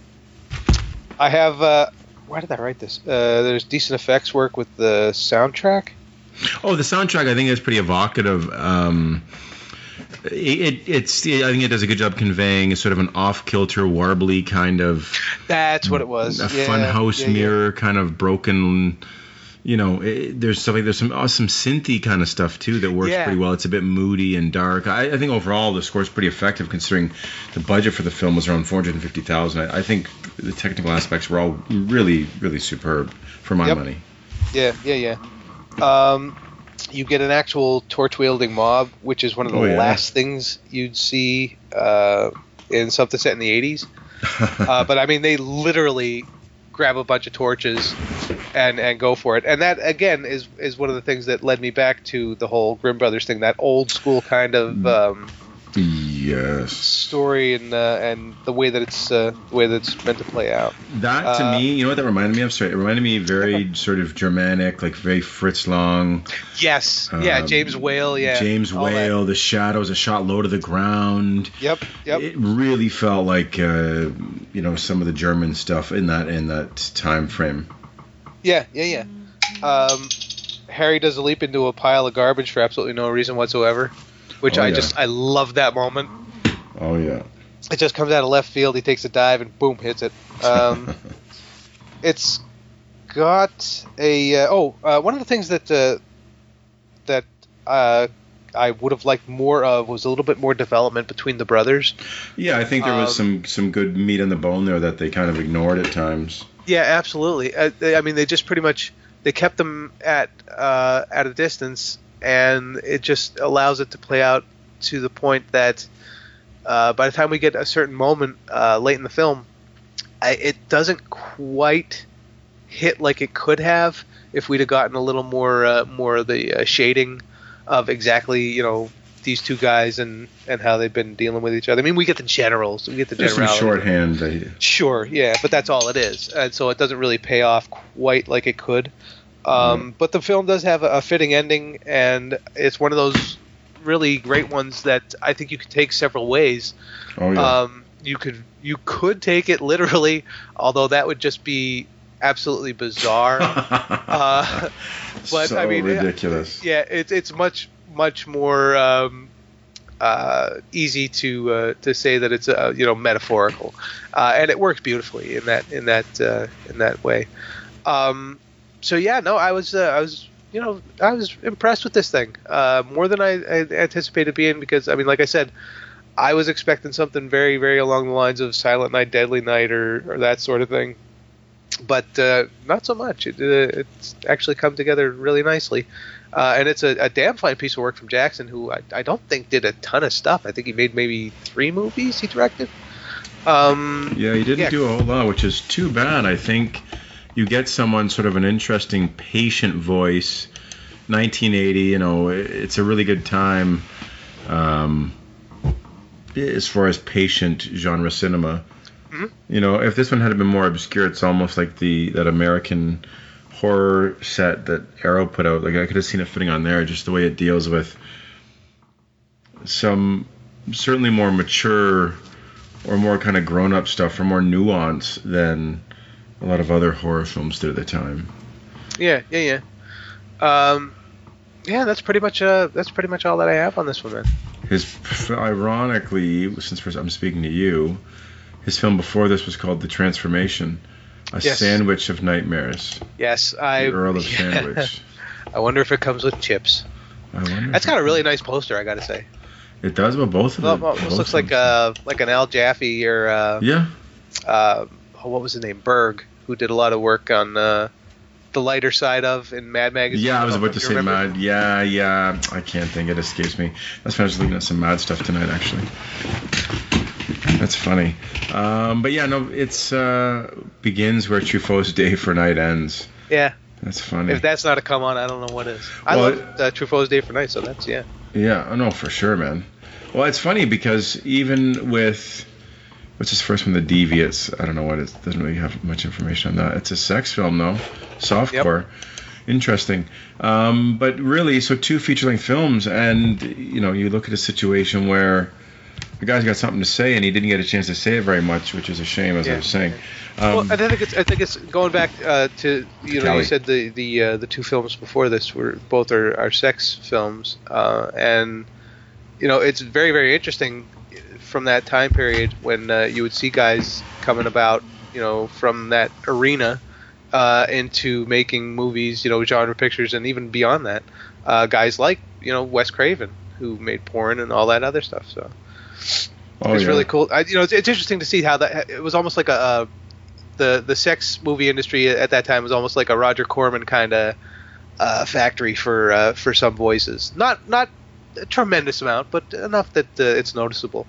I have. Uh, why did I write this? Uh, there's decent effects work with the soundtrack. Oh, the soundtrack I think is pretty evocative. Um, it, it it's I think it does a good job conveying a sort of an off kilter, warbly kind of That's what it was. a Yeah, fun house yeah, yeah. mirror kind of broken. You know, it, there's like there's some awesome synthy kind of stuff too that works Yeah. pretty well. It's a bit moody and dark. I, I think overall the score's pretty effective considering the budget for the film was around 450,000. I, I think the technical aspects were all really, really superb for my Yep. money. Yeah, yeah, yeah. Um, you get an actual torch wielding mob, which is one of the Oh, yeah. last things you'd see uh, in something set in the 80s. Uh, but I mean, they literally grab a bunch of torches and and go for it. And that again is is one of the things that led me back to the whole Grimm Brothers thing, that old school kind of um, yes. story and uh, and the way that it's uh, the way that it's meant to play out. That to Uh, me, you know what that reminded me of? Sorry, it reminded me very sort of Germanic, like very Fritz Lang, Yes, yeah, Um, James Whale, yeah, James. Whale, the shadows, a shot low to the ground. Yep, yep. It really felt like uh, you know some of the German stuff in that in that time frame. Yeah, yeah, yeah. Um, Harry does a leap into a pile of garbage for absolutely no reason whatsoever, which Oh, I yeah. just I love that moment. Oh yeah. It just comes out of left field. He takes a dive and boom, hits it. Um, it's got a uh, oh uh, one of the things that uh, that uh, I would have liked more of was a little bit more development between the brothers. yeah, I think there was Um, some some good meat on the bone there that they kind of ignored at times. Yeah, absolutely. Uh, they, I mean, they just pretty much they kept them at uh, at a distance, and it just allows it to play out to the point that uh, by the time we get a certain moment uh, late in the film, I, it doesn't quite hit like it could have if we'd have gotten a little more uh, more of the uh, shading of exactly you know these two guys and and how they've been dealing with each other. I mean, we get the generals, we get the There's some shorthand. Sure, yeah, but that's all it is, and so it doesn't really pay off quite like it could. Um, But the film does have a, a fitting ending, and it's one of those really great ones that I think you could take several ways. Oh yeah. Um, you could you could take it literally, although that would just be absolutely bizarre. uh, but, so I mean, ridiculous. yeah, it's it's much much more um, uh, easy to uh, to say that it's uh, you know metaphorical, uh, and it works beautifully in that in that uh, in that way. Um, so yeah, no, I was uh, I was you know I was impressed with this thing uh, more than I, I anticipated being because I mean like I said. I was expecting something very, very along the lines of Silent Night, Deadly Night, or, or that sort of thing, but uh, not so much. It, uh, it's actually come together really nicely. Uh, and it's a, a damn fine piece of work from Jackson, who I, I don't think did a ton of stuff. I think he made maybe three movies he directed. Um, Yeah, he didn't Yeah. do a whole lot, which is too bad. I think you get someone sort of an interesting, patient voice. 1980, you know, it's a really good time um, as far as patient genre cinema. Mhm. You know, if this one had been more obscure, it's almost like the that American horror set that Arrow put out. Like I could have seen it fitting on there, just the way it deals with some certainly more mature or more kind of grown up stuff or more nuance than a lot of other horror films did at the time. yeah, yeah, yeah. Um, yeah, that's pretty much uh, that's pretty much all that I have on this one, man. His, ironically, since I'm speaking to you, his film before this was called The Transformation, a Yes. sandwich of nightmares. Yes, I. the Earl of Sandwich. I wonder if it comes with chips. I wonder. That's got a really nice poster, I got to say. It does, but both of Well, them. this looks like uh, like an Al Jaffee or uh, Yeah, uh, what was his name, Berg, who did a lot of work on uh, the lighter side of in Mad Magazine. yeah. I was about to say remember. Mad. Yeah, yeah. I can't think. It escapes me. That's why I was looking at some Mad stuff tonight, actually. That's funny. Um, but yeah, no. It's uh, begins where Truffaut's day for night ends. Yeah, That's funny. if that's not a come on, I don't know what is. I Well, love uh, Truffaut's Day for Night, so that's yeah. Yeah, oh, no, for sure, man. Well, it's funny because even with what's his first one, The Deviates. I don't know what it doesn't really have much information on that. It's a sex film, though, softcore. Interesting, um, but really, so two feature-length films, and you know, you look at a situation where the guy's got something to say, and he didn't get a chance to say it very much, which is a shame, as I was saying. Um, well, I think it's I think it's going back uh, to you know Kelly. you said the the uh, the two films before this were both are, are sex films, uh, and you know it's very very interesting from that time period when uh, you would see guys coming about you know from that arena uh, into making movies, you know, genre pictures, and even beyond that, uh, guys like you know Wes Craven who made porn and all that other stuff. So oh, it's yeah. really cool. I, you know, it's, it's interesting to see how that it was almost like a, uh the the sex movie industry at that time was almost like a Roger Corman kind of uh, factory for uh, for some voices. Not not a tremendous amount, but enough that uh, it's noticeable.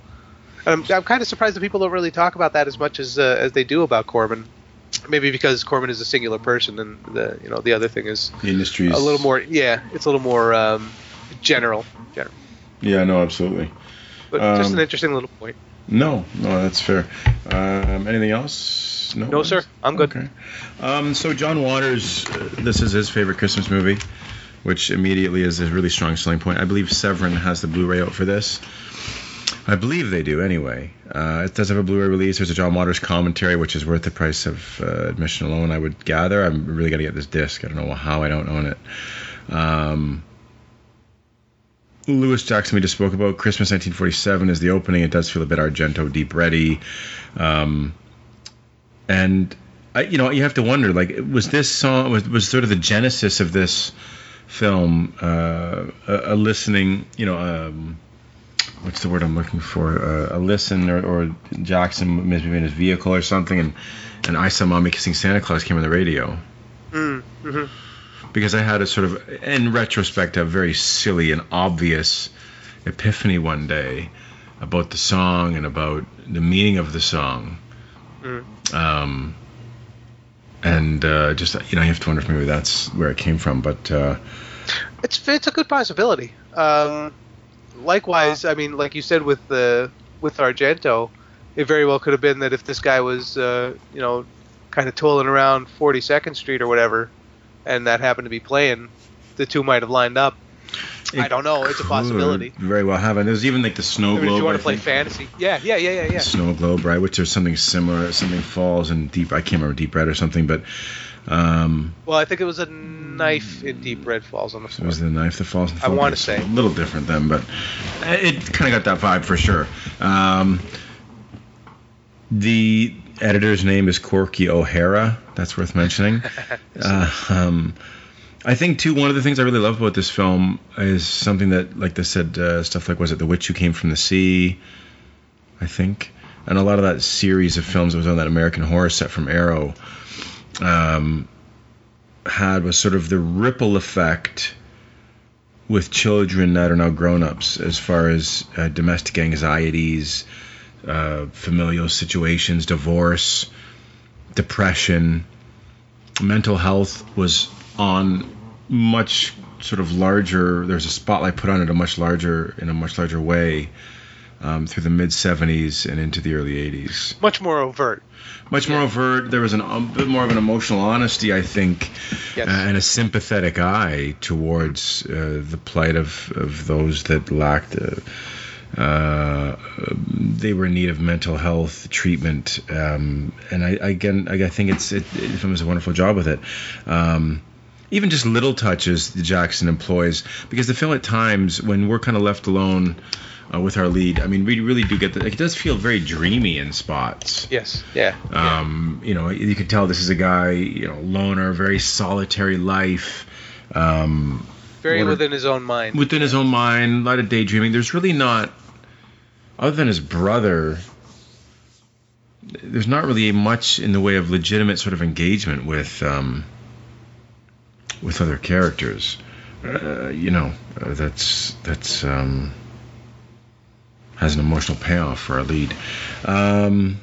And I'm, I'm kind of surprised that people don't really talk about that as much as uh, as they do about Corman. Maybe because Corman is a singular person, and the you know the other thing is The industry's a little more. Yeah, it's a little more um, general. General, Yeah, no, absolutely. but just Um, an interesting little point. No, no, that's fair. Um, anything else? No, No, sir. I'm good. Okay. Um, so John Waters, uh, this is his favorite Christmas movie, which immediately is a really strong selling point. I believe Severin has the Blu-ray out for this. I believe they do anyway. Uh, it does have a Blu-ray release. There's a John Waters commentary, which is worth the price of uh, admission alone. I would gather. I'm really got to get this disc. I don't know how I don't own it. Um, Lewis Jackson we just spoke about. Christmas 1947 is the opening. It does feel a bit Argento, deep ready, um, and I, you know you have to wonder like was this song was, was sort of the genesis of this film uh, a, a listening you know um, what's the word I'm looking for uh, a listen or, or Jackson maybe in his vehicle or something and and I saw mommy kissing Santa Claus came on the radio Mm, hmm because I had a sort of, in retrospect, a very silly and obvious epiphany one day about the song and about the meaning of the song. Mm. Um, and uh, just you know, you have to wonder if maybe that's where it came from. But uh, It's it's a good possibility. Um, likewise, I mean, like you said with the with Argento, it very well could have been that if this guy was, uh, you know, kind of tooling around 42nd Street or whatever, and that happened to be playing, the two might have lined up. I don't know. It's a possibility. Very well have. And there's even like the snow I mean, globe. if you want I to play think. fantasy, yeah, yeah, yeah, yeah, yeah. Snow globe, right? Which there's something similar. Something falls and deep. I can't remember deep red or something, but um, Well, I think it was a knife in Deep Red Falls on the it floor. was the knife that falls. In the I wanna say. a little different then, but it kind of got that vibe for sure. Um, the editor's name is Corky O'Hara. That's worth mentioning. uh, um, I think too. One of the things I really love about this film is something that, like they said, uh, stuff like was it The Witch Who Came from the Sea, I think, and a lot of that series of films that was on that American Horror set from Arrow, um, had was sort of the ripple effect with children that are now grown-ups as far as uh, domestic anxieties, uh, familial situations, divorce, depression, mental health was on much sort of larger. There's a spotlight put on it a much larger in a much larger way um, through the mid 70s and into the early 80s. Much more overt. Much more overt. There was an, a bit more of an emotional honesty, I think, Yes. uh, and a sympathetic eye towards uh, the plight of, of those that lacked. Uh, uh, they were in need of mental health treatment, um, and I again I, I think it's it, it film does a wonderful job with it. Um, even just little touches that Jackson employs, because the film at times when we're kind of left alone uh, with our lead, I mean we really do get that. Like, it does feel very dreamy in spots. Yes. Yeah. yeah. Um, you know, you can tell this is a guy, you know, loner, very solitary life. Um, Very are- within his own mind. within his own mind, a lot of daydreaming. There's really not, other than his brother, there's not really much in the way of legitimate sort of engagement with um, with other characters. Uh, you know, uh, that's that's um, has an emotional payoff for our lead. Um,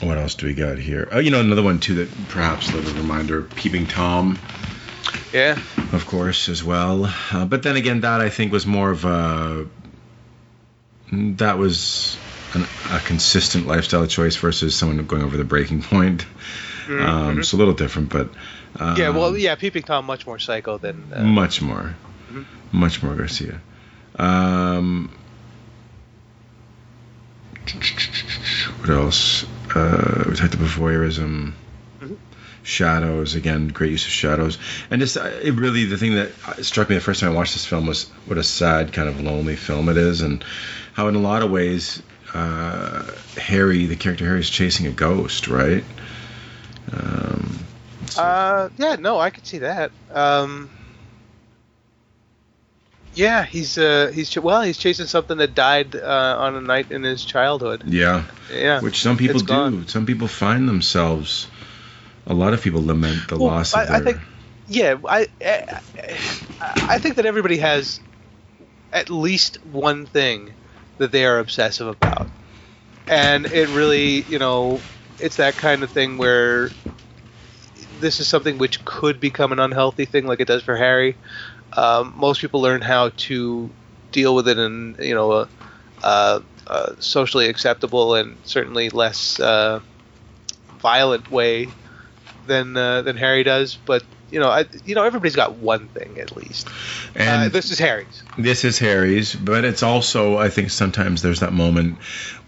what else do we got here? Oh, you know, another one too that perhaps a little reminder: Peeping Tom yeah. of course, as well. Uh, but then again, that I think was more of a that was an, a consistent lifestyle choice versus someone going over the breaking point. Um, so a little different, but um, Mm-hmm. Yeah. Well, yeah. Peeping Tom much more psycho than. Uh, much more, Mhm. much more Garcia. Um, what else? Uh, we talked about voyeurism. Mhm. Shadows again, great use of shadows, and just uh, it really the thing that uh, struck me the first time I watched this film was what a sad kind of lonely film it is, and how in a lot of ways uh, Harry, the character Harry, is chasing a ghost, right? Um, so- Uh, yeah, no, I could see that. Um, yeah, he's uh, he's ch- well, he's chasing something that died uh, on a night in his childhood. yeah, Yeah, which some people do. gone. Some people find themselves. A lot of people lament the Well, loss I- of I their. think- yeah, I, I I think that everybody has at least one thing that they are obsessive about, and it really, you know, it's that kind of thing where this is something which could become an unhealthy thing, like it does for Harry. Um, most people learn how to deal with it in, you know, a, a, a socially acceptable and certainly less uh, violent way than uh, than Harry does. But you know, I, you know, everybody's got one thing at least. and uh, this is Harry's. This is Harry's, but it's also I think sometimes there's that moment.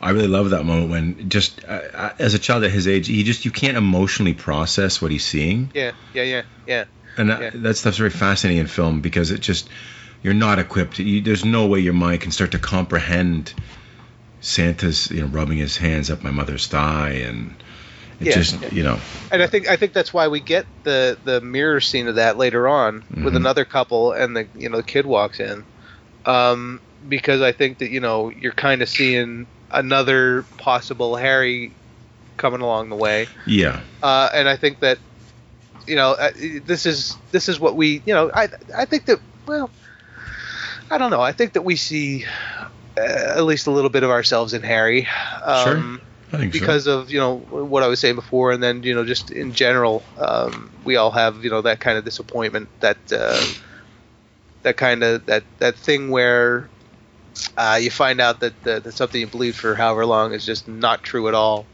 I really love that moment when just uh, uh, as a child at his age, he just you can't emotionally process what he's seeing, Yeah, yeah, yeah, yeah. And that, Yeah. that stuff's very fascinating in film because it just you're not equipped. You, there's no way your mind can start to comprehend Santa's you know rubbing his hands up my mother's thigh and it Yeah, just yeah. you know And I think I think that's why we get the the mirror scene of that later on with Mhm. another couple, and the you know the kid walks in, um, because I think that you know you're kind of seeing another possible Harry coming along the way. yeah uh, and I think that you know uh, this is this is what we you know I I think that well I don't know I think that we see uh, at least a little bit of ourselves in Harry. Um, I think so. because of you know what I was saying before, and then you know just in general, um, we all have you know that kind of disappointment, that uh, that kind of that that thing where uh, you find out that, that that something you believed for however long is just not true at all,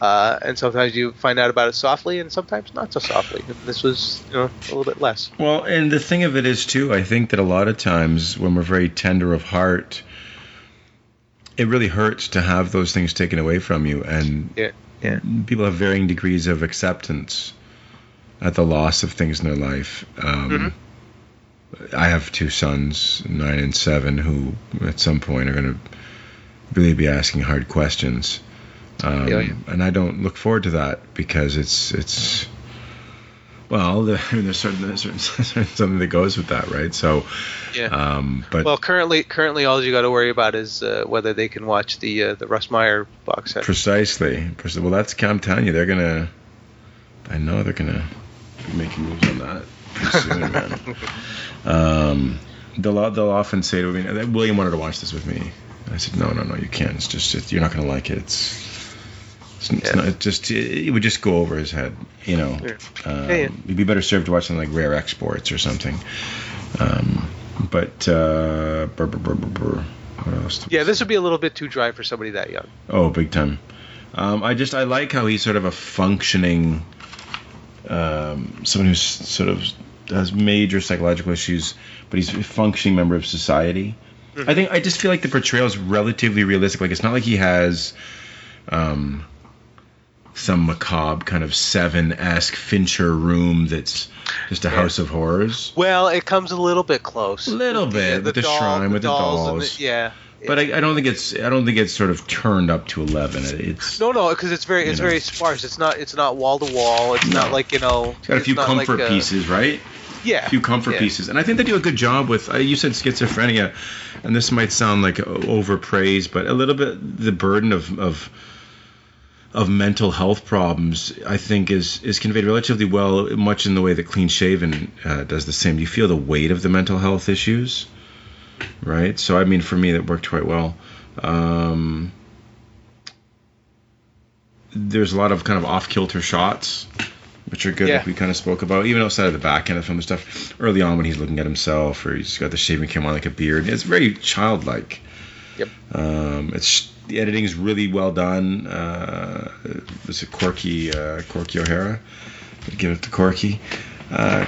uh, and sometimes you find out about it softly, and sometimes not so softly. And this was you know a little bit less. Well, and the thing of it is too, I think that a lot of times when we're very tender of heart, it really hurts to have those things taken away from you, and Yeah, yeah. people have varying degrees of acceptance at the loss of things in their life. Um, Mhm. I have two sons, nine and seven, who at some point are going to really be asking hard questions. Um, Yeah, yeah. And I don't look forward to that because it's it's well, the, I mean, there's certain, there's certain, certain something that goes with that, right? So, Yeah. um, but Well, currently, currently, all you got to worry about is uh, whether they can watch the uh, the Russ Meyer box set. Precisely. Preci- Well, that's I'm telling you, they're gonna. I know they're gonna be making moves on that pretty soon, man. Um, they'll they'll often say to me, William wanted to watch this with me. I said, no, no, no, you can't. It's just it, you're not gonna like it. It's it's, it's not. It just it, would just go over his head, you know. Yeah. Um, Yeah, yeah. You'd be better served to watch something like Rare Exports or something. Um, but uh, brr, brr, brr, what else? Yeah, this would be a little bit too dry for somebody that young. Oh, big time. Um, I just I like how he's sort of a functioning, um, someone who's sort of has major psychological issues, but he's a functioning member of society. I think I just feel like the portrayal is relatively realistic. Like it's not like he has, um, some macabre kind of seven esque Fincher room that's just a Yeah. house of horrors. Well, it comes a little bit close. A little bit, with the shrine, with the and dolls. yeah. But I, I don't think it's I don't think it's sort of turned up to eleven. It- It's no, no, because it's very it's know. very sparse. It's not it's not wall to wall. It's No. not like you know. it's got a few like, comfort uh, pieces, right? Yeah. a few comfort yeah. pieces, and I think they do a good job with. Uh, you said schizophrenia, and this might sound like overpraise, but a little bit the burden of of of mental health problems, I think, is is conveyed relatively well, much in the way that Clean Shaven uh, does the same. You feel the weight of the mental health issues, right? So I mean, for me, that worked quite well. Um, there's a lot of kind of off kilter shots, which are good, Yeah. like we kind of spoke about, even outside of the back end of film and stuff. Early on, when he's looking at himself, or he's got the shaving came on like a beard, it's very childlike. Yep. Um, it's the editing is really well done. Uh, was it Corky uh, Corky O'Hara? Give it to Corky. Uh,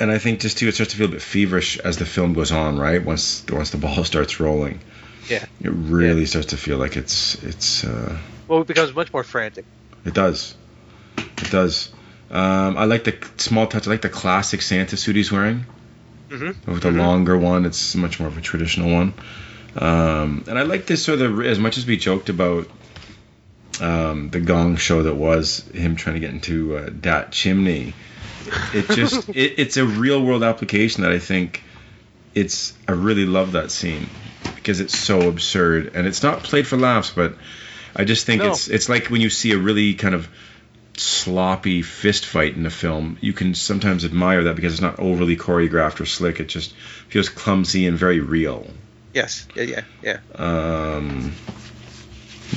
and I think just too, it starts to feel a bit feverish as the film goes on, right? Once once the ball starts rolling, Yeah. it really starts to feel like it's it's. Uh, Well, it becomes much more frantic. it does. It does. Um, I like the small touch. I like the classic Santa suit he's wearing. Mm-hmm. With the Mhm. longer one, it's much more of a traditional one. Um, and I like this sort of as much as we joked about um, the Gong show that was him trying to get into uh, that chimney. It just it, it's a real world application that I think it's I really love that scene because it's so absurd and it's not played for laughs, but I just think No. it's it's like when you see a really kind of sloppy fist fight in a film, you can sometimes admire that because it's not overly choreographed or slick. It just feels clumsy and very real. Yes. Yeah. Yeah. Yeah. Um,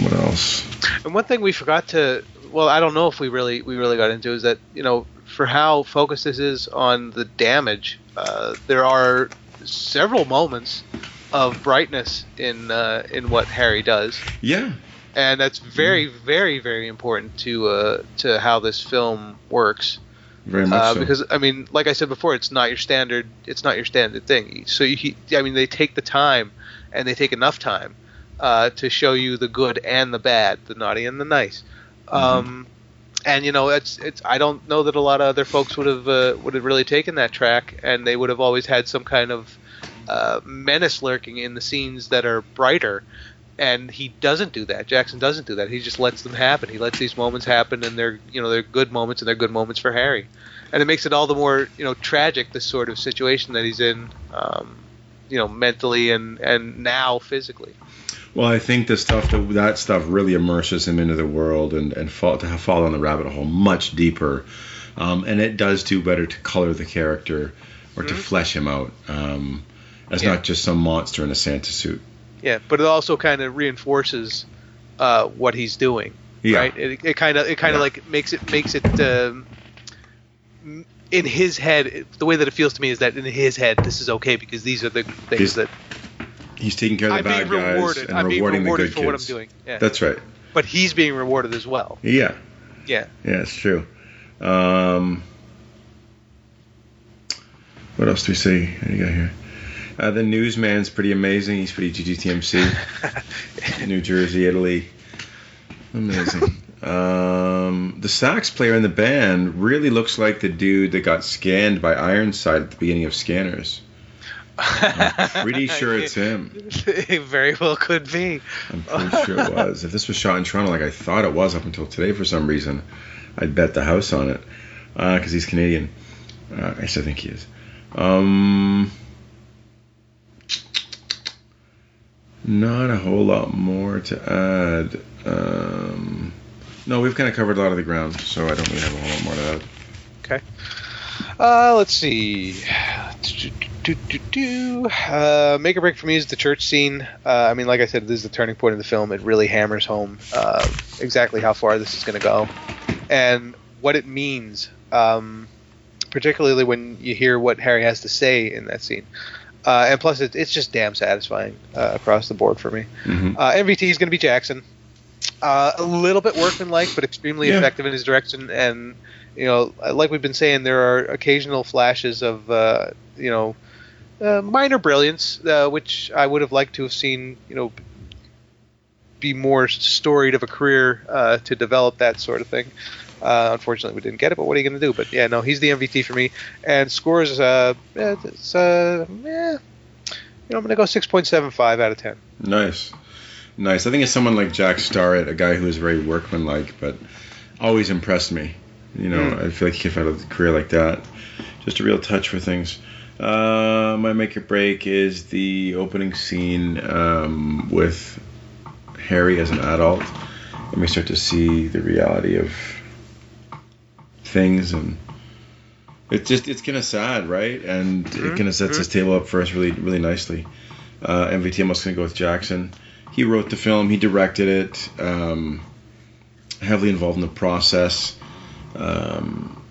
what else? And one thing we forgot to well, I don't know if we really we really got into is that you know for how focused this is on the damage, uh, there are several moments of brightness in uh, in what Harry does, Yeah, and that's very very very important to uh, to how this film works. Very much Uh, so. Because I mean, like I said before, it's not your standard. It's not your standard thing. So you, I mean, they take the time, and they take enough time uh, to show you the good and the bad, the naughty and the nice. Um, and you know, it's it's. I don't know that a lot of other folks would have uh, would have really taken that track, and they would have always had some kind of uh, menace lurking in the scenes that are brighter. And he doesn't do that. Jackson doesn't do that. He just lets them happen. He lets these moments happen, and they're you know they're good moments, and they're good moments for Harry and it makes it all the more you know tragic this sort of situation that he's in um, you know mentally and and now physically Well, I think the stuff that that stuff really immerses him into the world and and fall, to fall on the rabbit hole much deeper, um, and it does do better to color the character or to Mhm. flesh him out um, as Yeah. not just some monster in a Santa suit. Yeah but it also kind of reinforces uh, what he's doing. Yeah. Right. It it kind of it kind of Yeah. like makes it makes it. Um, in his head, the way that it feels to me is that in his head, this is okay because these are the things He's that He's taking care of the I'm bad guys rewarded. and I'm being rewarding rewarded the for good what I'm kids. doing. Yeah. That's right. but he's being rewarded as well. Yeah. Yeah. Yeah, it's true. Um, what else do we see? What do you got here? Uh, the newsman's pretty amazing. He's pretty GGTMC. New Jersey, Italy. Amazing. um, the sax player in the band really looks like the dude that got scanned by Ironside at the beginning of Scanners. I'm pretty sure it's him. it very well could be. I'm pretty sure it was. If this was shot in Toronto, like I thought it was up until today for some reason, I'd bet the house on it because he's Canadian. Uh, I still think he is. Um, not a whole lot more to add. Um, no, we've kind of covered a lot of the ground, so I don't really have a whole lot more to add. Okay. Uh, let's see. Do, do, do. Uh, make or break for me is the church scene. Uh, I mean, like I said, this is the turning point in the film. It really hammers home uh, exactly how far this is going to go and what it means, um, particularly when you hear what Harry has to say in that scene. Uh, and plus, it, it's just damn satisfying uh, across the board for me. hmm Uh, MVT is going to be Jackson. Uh, a little bit workmanlike, but extremely Yeah. effective in his direction. And you know, like we've been saying, there are occasional flashes of uh, you know uh, minor brilliance, uh, which I would have liked to have seen. You know, be more storied of a career uh, to develop that sort of thing. Uh, unfortunately, we didn't get it, but what are you going to do? But yeah, no, he's the MVT for me. And scores, uh, it's, uh, yeah, you know, I'm going to go 6.75 out of 10. Nice. Nice. I think it's someone like Jack Starrett, a guy who is very workmanlike, but always impressed me. You know, Mm. I feel like he could have had a career like that. Just a real touch for things. Uh, my make or break is the opening scene um, with Harry as an adult, and we start to see the reality of things, and it's just it's kind of sad, right? And it Mhm, kind of sets this table up for us really really nicely. Uh, MVT, I'm also going to go with Jackson. He wrote the film, he directed it, um, heavily involved in the process. Um,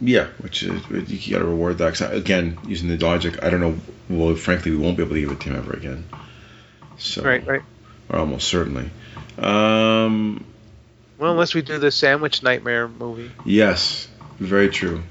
yeah, which is you got to reward that. again, using the logic, I don't know. Well, frankly, we won't be able to give it to him ever again. So, Right, right. or almost certainly. Um, Well, unless we do the Sandwich Nightmare movie. yes, very true.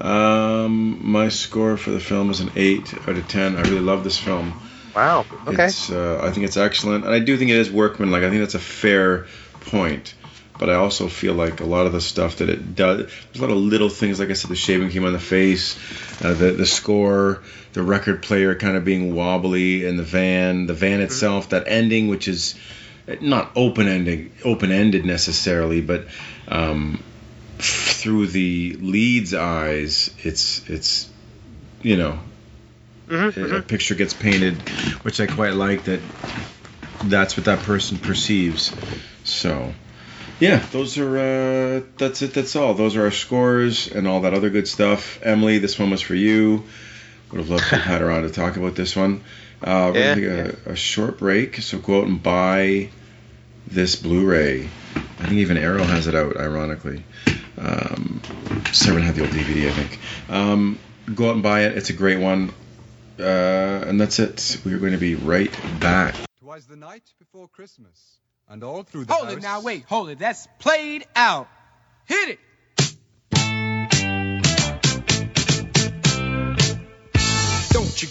Um, my score for the film is an eight out of ten. I really love this film. Wow. Okay. It's, uh, I think it's excellent, and I do think it is workman. Like I think that's a fair point. But I also feel like a lot of the stuff that it does, there's a lot of little things. Like I said, the shaving cream on the face, uh, the the score, the record player kind of being wobbly in the van, the van itself, that ending, which is not open ending, open ended necessarily, but um, through the lead's eyes, it's it's you know Mhm, a picture gets painted, which I quite like that that's what that person perceives. So, yeah, those are uh, that's it. That's all. Those are our scores and all that other good stuff. Emily, this one was for you. Would have loved to have had her on to talk about this one. Uh, we're Yeah, gonna take a, a short break, so go out and buy this Blu-ray. I think even Arrow has it out, ironically. Um, Severin had the old DVD, I think. Um, go out and buy it. It's a great one. Uh, and that's it. We're going to be right back. Twas the night before Christmas, and all through the Hold house. it now, wait, hold it. That's played out. Hit it.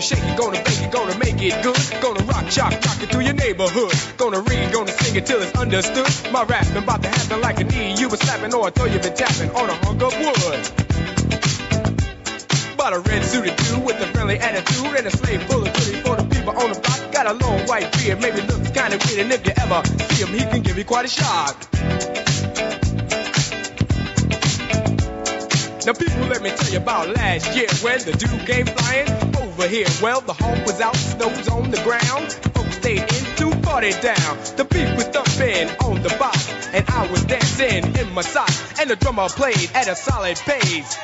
Gonna shake it, gonna bake it, gonna make it good. Gonna rock, shock, rock it through your neighborhood. Gonna read, gonna sing it till it's understood. My rapping about to happen like a knee you was slapping or a throw you been tapping on a hunk of wood. Bought a red suited dude with a friendly attitude and a slave full of goodies for the people on the block. Got a long white beard, maybe looks kinda weird, and if you ever see him, he can give you quite a shock. Now people, let me tell you about last year when the dude came flying. Over here? Well, the home was out, snow was on the ground. Folks stayed in to party down. The beat was thumping on the box, and I was dancing in my socks. And the drummer played at a solid pace.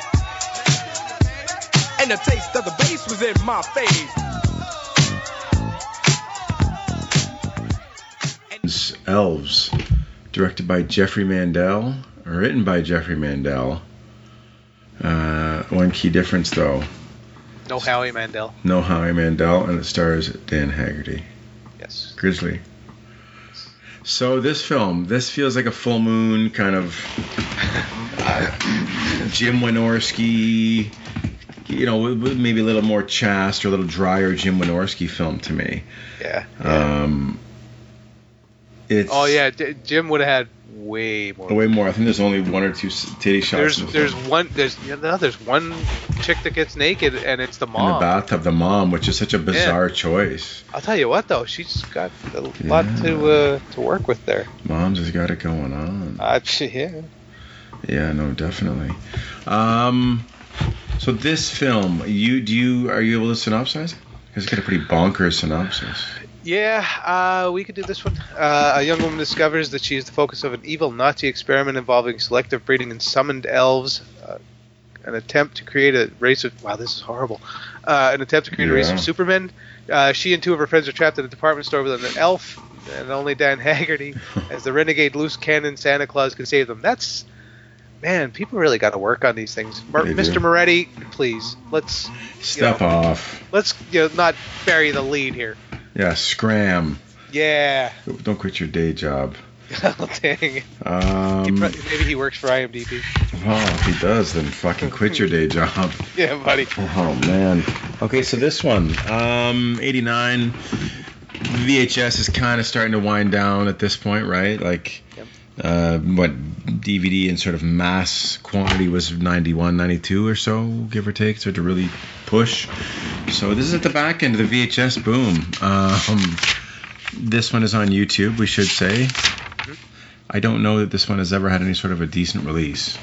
And the taste of the bass was in my face. Elves, directed by Jeffrey Mandel, written by Jeffrey Mandel. Uh, one key difference though, No Howie Mandel. no Howie Mandel, and it stars Dan Haggerty, Yes. Grizzly. So this film, this feels like a full moon kind of uh, Jim Wynorski, you know, maybe a little more chast or a little drier Jim Wynorski film to me. Yeah. Um, it's oh yeah, Jim would have had way more. way more. I think there's only one or two titty shots. There's there's film. one there's you know, there's one chick that gets naked and it's the mom. in the bathtub, the mom, which is such a bizarre choice. I'll tell you what though, she's got a lot to uh, to work with there. Mom's has got it going on. Uh, yeah. Yeah, no, definitely. Um, so this film, you do you are you able to synopsize? Because it's got a pretty bonkers synopsis. Yeah, uh, we could do this one. Uh, a young woman discovers that she is the focus of an evil Nazi experiment involving selective breeding and summoned elves. Uh, an attempt to create a race of wow, this is horrible. Uh, an attempt to create a race of supermen. Uh, she and two of her friends are trapped in a department store with an elf, and only Dan Haggerty, as the renegade loose cannon Santa Claus, can save them. That's man, people really got to work on these things. Mar- Mr. Moretti, please let's Step off. let's you know, not bury the lead here. Yeah, scram. Yeah. Don't quit your day job. Oh, dang. He Um, pro- maybe he works for IMDb. well, if he does, then fucking quit your day job. Yeah, buddy. Oh man. Okay, so this one, um, 89. VHS is kind of starting to wind down at this point, right? Like, Yep. Uh, what DVD in sort of mass quantity was 91, 92 or so, give or take, so to really push. So this is at the back end of the VHS boom. Um, this one is on YouTube, we should say. I don't know that this one has ever had any sort of a decent release.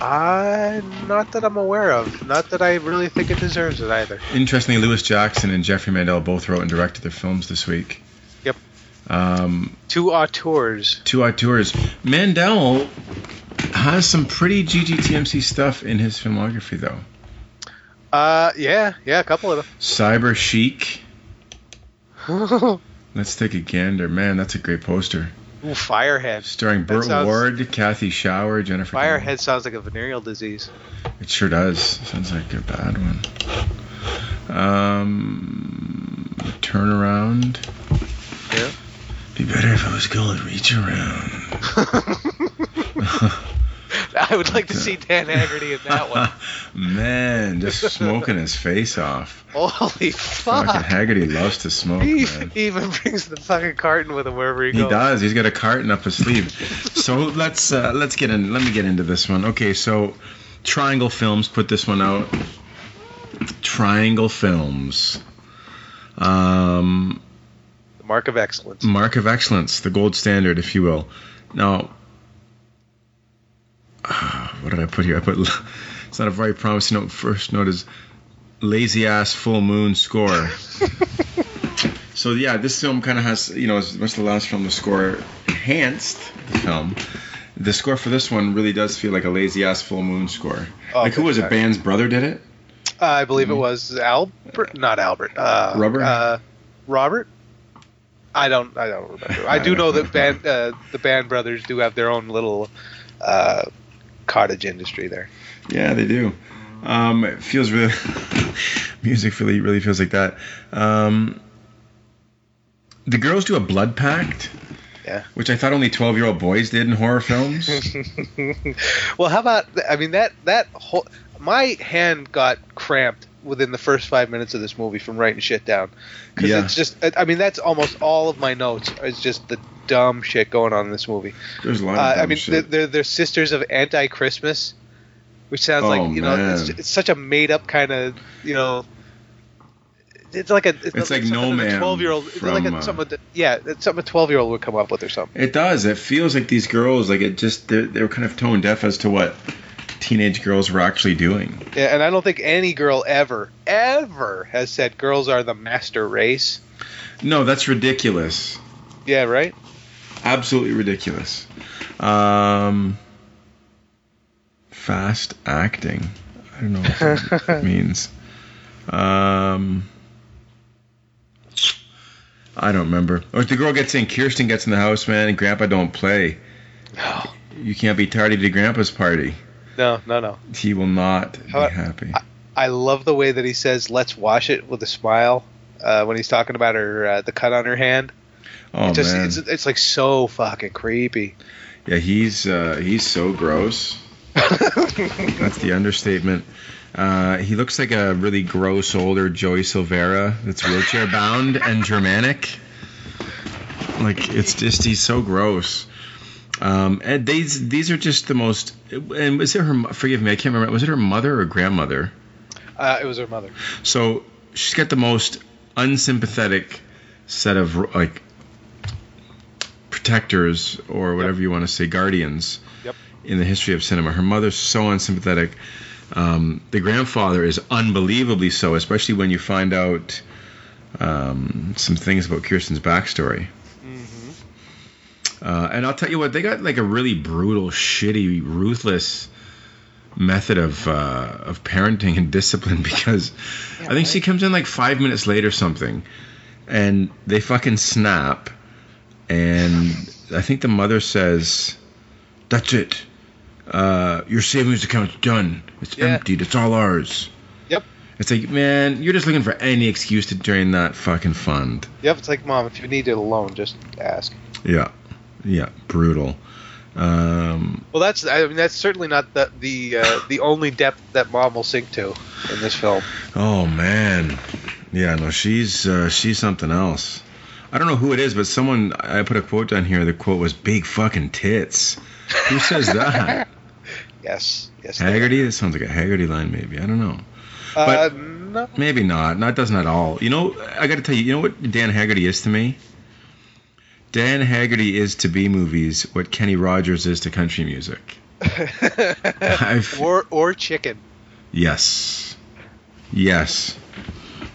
Uh, not that I'm aware of. Not that I really think it deserves it either. Interestingly, Lewis Jackson and Jeffrey Mandel both wrote and directed their films this week. Um, Two auteurs. two auteurs. Mandel has some pretty GGTMC stuff in his filmography, though. Uh, yeah, yeah, a couple of them. Cyber Chic. Let's take a gander. Man, that's a great poster. Firehead. Starring Burt sounds- Ward, Kathy Shower, Jennifer. Firehead sounds like a venereal disease. It sure does. Sounds like a bad one. Um, turnaround. Yeah. Be better if I was going to reach around. I would like to see Dan Haggerty in that one. man, just smoking his face off. Holy Fucking fuck. Haggerty loves to smoke, He man. even brings the fucking carton with him wherever he, He goes. He does. He's got a carton up his sleeve. So let's uh, let's get in. Let me get into this one. Okay, so Triangle Films put this one out. Triangle Films. Um, mark of excellence. mark of excellence, the gold standard, if you will. Now, what did I put here? I put it's not a very promising note. First note is lazy ass full moon score. so yeah, this film kind of has you know as much as the last film, the score enhanced the film. The score for this one really does feel like a lazy ass full moon score. Oh, like who was it? Band's brother did it. Uh, I believe it was Albert, not Albert. Uh, Rubber? Uh, Robert. I don't. I don't remember. I do know that band, uh, the Band Brothers do have their own little uh, cottage industry there. Yeah, they do. Um, it feels really music really really feels like that. Um, the girls do a blood pact. Yeah. Which I thought only twelve year old boys did in horror films. well, how about? I mean that that whole my hand got cramped within the first five minutes of this movie from writing shit down because Yeah. it's just. I mean that's almost all of my notes. Is just the dumb shit going on in this movie. There's a lot of Uh, I mean, they're, they're, they're sisters of anti-Christmas, which sounds Oh, like you know it's, it's such a made-up kind of you know. It's like a it's, It's like No Man twelve-year-old. It's like a, uh, something that, yeah, it's something a twelve-year-old would come up with or something. It does. It feels like these girls, like it just they're, they're kind of tone deaf as to what teenage girls were actually doing. Yeah, and I don't think any girl ever, ever has said girls are the master race. No, that's ridiculous. Yeah, right. Absolutely ridiculous. Um, fast acting. I don't know what that means. Um, I don't remember. Or if the girl gets in, Kirsten gets in the house, man, and Grandpa don't play. No, You can't be tardy to Grandpa's party. No, no, no. He will not How be happy. I love the way that he says "Let's wash it" with a smile uh, when he's talking about her uh, the cut on her hand. Oh It just, man, it's, it's like so fucking creepy. yeah, he's uh, he's so gross. That's the understatement. Uh, he looks like a really gross older Joey Silvera that's wheelchair bound and Germanic. Like it's just he's so gross. Um, and these these are just the most. And was it her? Forgive me, I can't remember. Was it her mother or grandmother? Uh, it was her mother. So she's got the most unsympathetic set of like protectors or whatever you want to say, guardians Yep. in the history of cinema. Her mother's so unsympathetic. Um, the grandfather is unbelievably so, especially when you find out um, some things about Kirsten's backstory. Uh, and I'll tell you what, they got like a really brutal, shitty, ruthless method of uh, of parenting and discipline because I think she comes in like five minutes late or something, and they fucking snap, and I think the mother says, "That's it, uh, your savings account's done. It's Yeah. emptied. It's all ours." Yep. It's like, man, you're just looking for any excuse to drain that fucking fund. Yep, it's like mom. If you need it alone, just ask. Yeah, yeah, brutal. Um, Well, that's I mean that's certainly not the the uh, the only depth that mom will sink to in this film. Oh man, yeah, no, she's uh, she's something else. I don't know who it is, but someone I put a quote down here. The quote was "big fucking tits." Who says that? Yes, yes. Haggerty. That sounds like a Haggerty line, maybe. I don't know. Uh, but- no. Maybe not. Not doesn't at all. You know, I got to tell you. You know what Dan Haggerty is to me? Dan Haggerty is to B movies what Kenny Rogers is to country music. Or or chicken. Yes. Yes.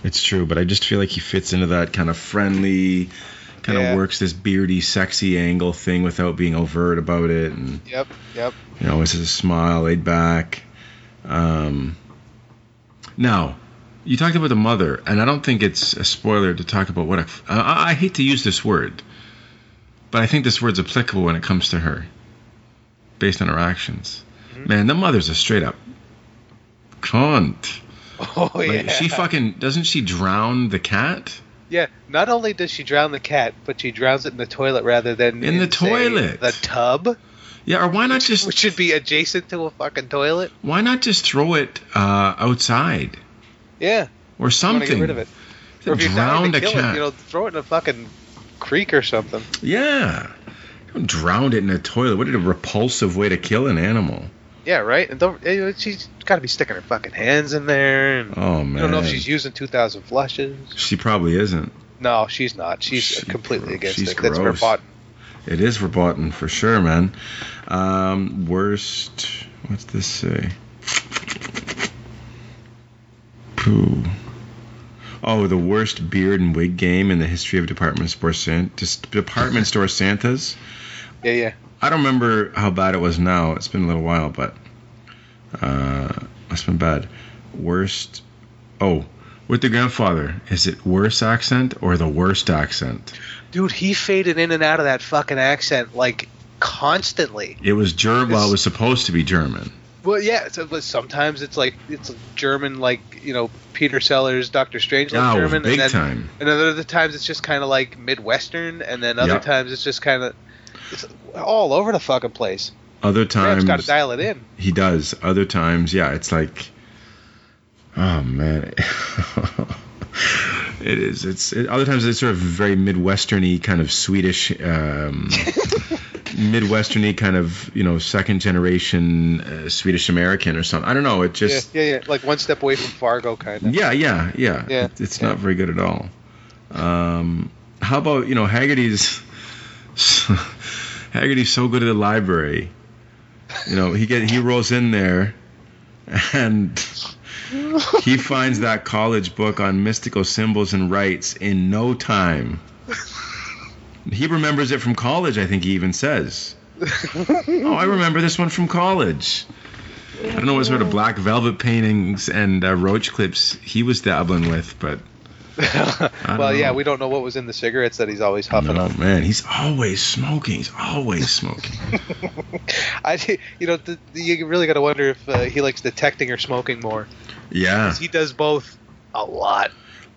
It's true, but I just feel like he fits into that kind of friendly, kind Yeah. of works this beardy, sexy angle thing without being overt about it, and Yep, yep. you know, it's a smile, laid back. Um, now, you talked about the mother, and I don't think it's a spoiler to talk about what a. I, I hate to use this word, but I think this word's applicable when it comes to her, based on her actions. Man, the mother's a straight up cunt. Oh Like, yeah. She fucking doesn't she drown the cat? Yeah. Not only does she drown the cat, but she drowns it in the toilet rather than In the say, toilet. the tub, Yeah, or why not just which should be adjacent to a fucking toilet. why not just throw it uh, outside Yeah. or something? get rid of it. Or if you're dying to a kill cat. it, you know, throw it in a fucking creek or something. Yeah. Don't drown it in a toilet. What a repulsive way to kill an animal. Yeah, right. And don't she's got to be sticking her fucking hands in there. And Oh man. I don't know if she's using 2,000 flushes. She probably isn't. No, she's not. She's She completely gro- against she's it. That's gross. verboten. It is verboten for sure, man. Um, worst. What's this say? Pooh. Oh, the worst beard and wig game in the history of department store San- department store Santas. Yeah, yeah. I don't remember how bad it was now. It's been a little while, but uh, it's been bad. Worst. Oh, with the grandfather, is it worse accent or the worst accent? Dude, he faded in and out of that fucking accent like constantly. It was German. Well, it was supposed to be German. Well, yeah. So, sometimes it's like it's German, like you know Peter Sellers, Doctor Strange, like Oh, German, big and then time. and then other times it's just kind of like Midwestern, and then other Yep. times it's just kind of it's all over the fucking place. Other times got to dial it in. he does. Other times, yeah, it's like, oh man, it is. It's it, other times it's sort of very midwesterny kind of Swedish, um, midwesterny kind of you know second generation uh, Swedish American or something. I don't know. It just yeah, yeah, yeah. Like one step away from Fargo, kind of. yeah, yeah, yeah. Yeah, It- it's yeah. not very good at all. Um, how about you know Haggerty's? Haggerty's so good at the library. you know, he get he rolls in there, and he finds that college book on mystical symbols and rites in no time. He remembers it from college. I think he even says, "Oh, I remember this one from college." I don't know what sort of black velvet paintings and uh, roach clips he was dabbling with, but well, don't yeah, we don't know what was in the cigarettes that he's always huffing no, on. man, he's always smoking. He's always smoking. I, you know, the, you really got to wonder if uh, he likes detecting or smoking more. Yeah, He does both a lot.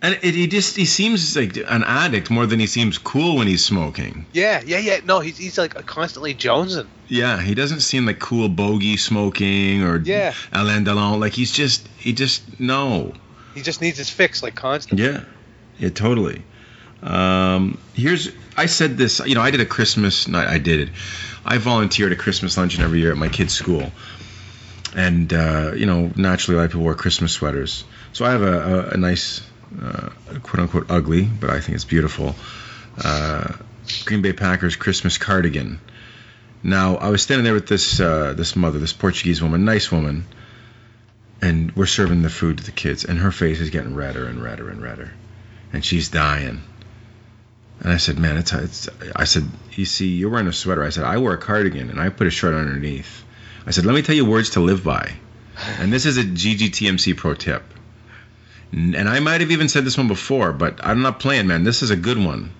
And it, he just he seems like an addict more than he seems cool when he's smoking. Yeah, yeah, yeah. No, he's he's like constantly jonesing. Yeah, he doesn't seem like cool bogey smoking or Yeah. Alain Delon. Like he's just he just no. He just needs his fix like constantly. Yeah, yeah, totally. Um, here's I said this. You know, I did a Christmas. night. I did it. I volunteered a Christmas luncheon every year at my kid's school, and uh, you know, naturally, a lot of people wear Christmas sweaters. So I have a, a, a nice, uh, quote unquote, ugly, but I think it's beautiful, uh, Green Bay Packers Christmas cardigan. Now I was standing there with this uh, this mother, this Portuguese woman, nice woman, and we're serving the food to the kids, and her face is getting redder and redder and redder, and she's dying. And I said, "Man, it's, it's." I said, "You see, you're wearing a sweater." I said, "I wear a cardigan, and I put a shirt underneath." I said, "Let me tell you words to live by," and this is a GGTMC pro tip. And I might have even said this one before, but I'm not playing, man. This is a good one.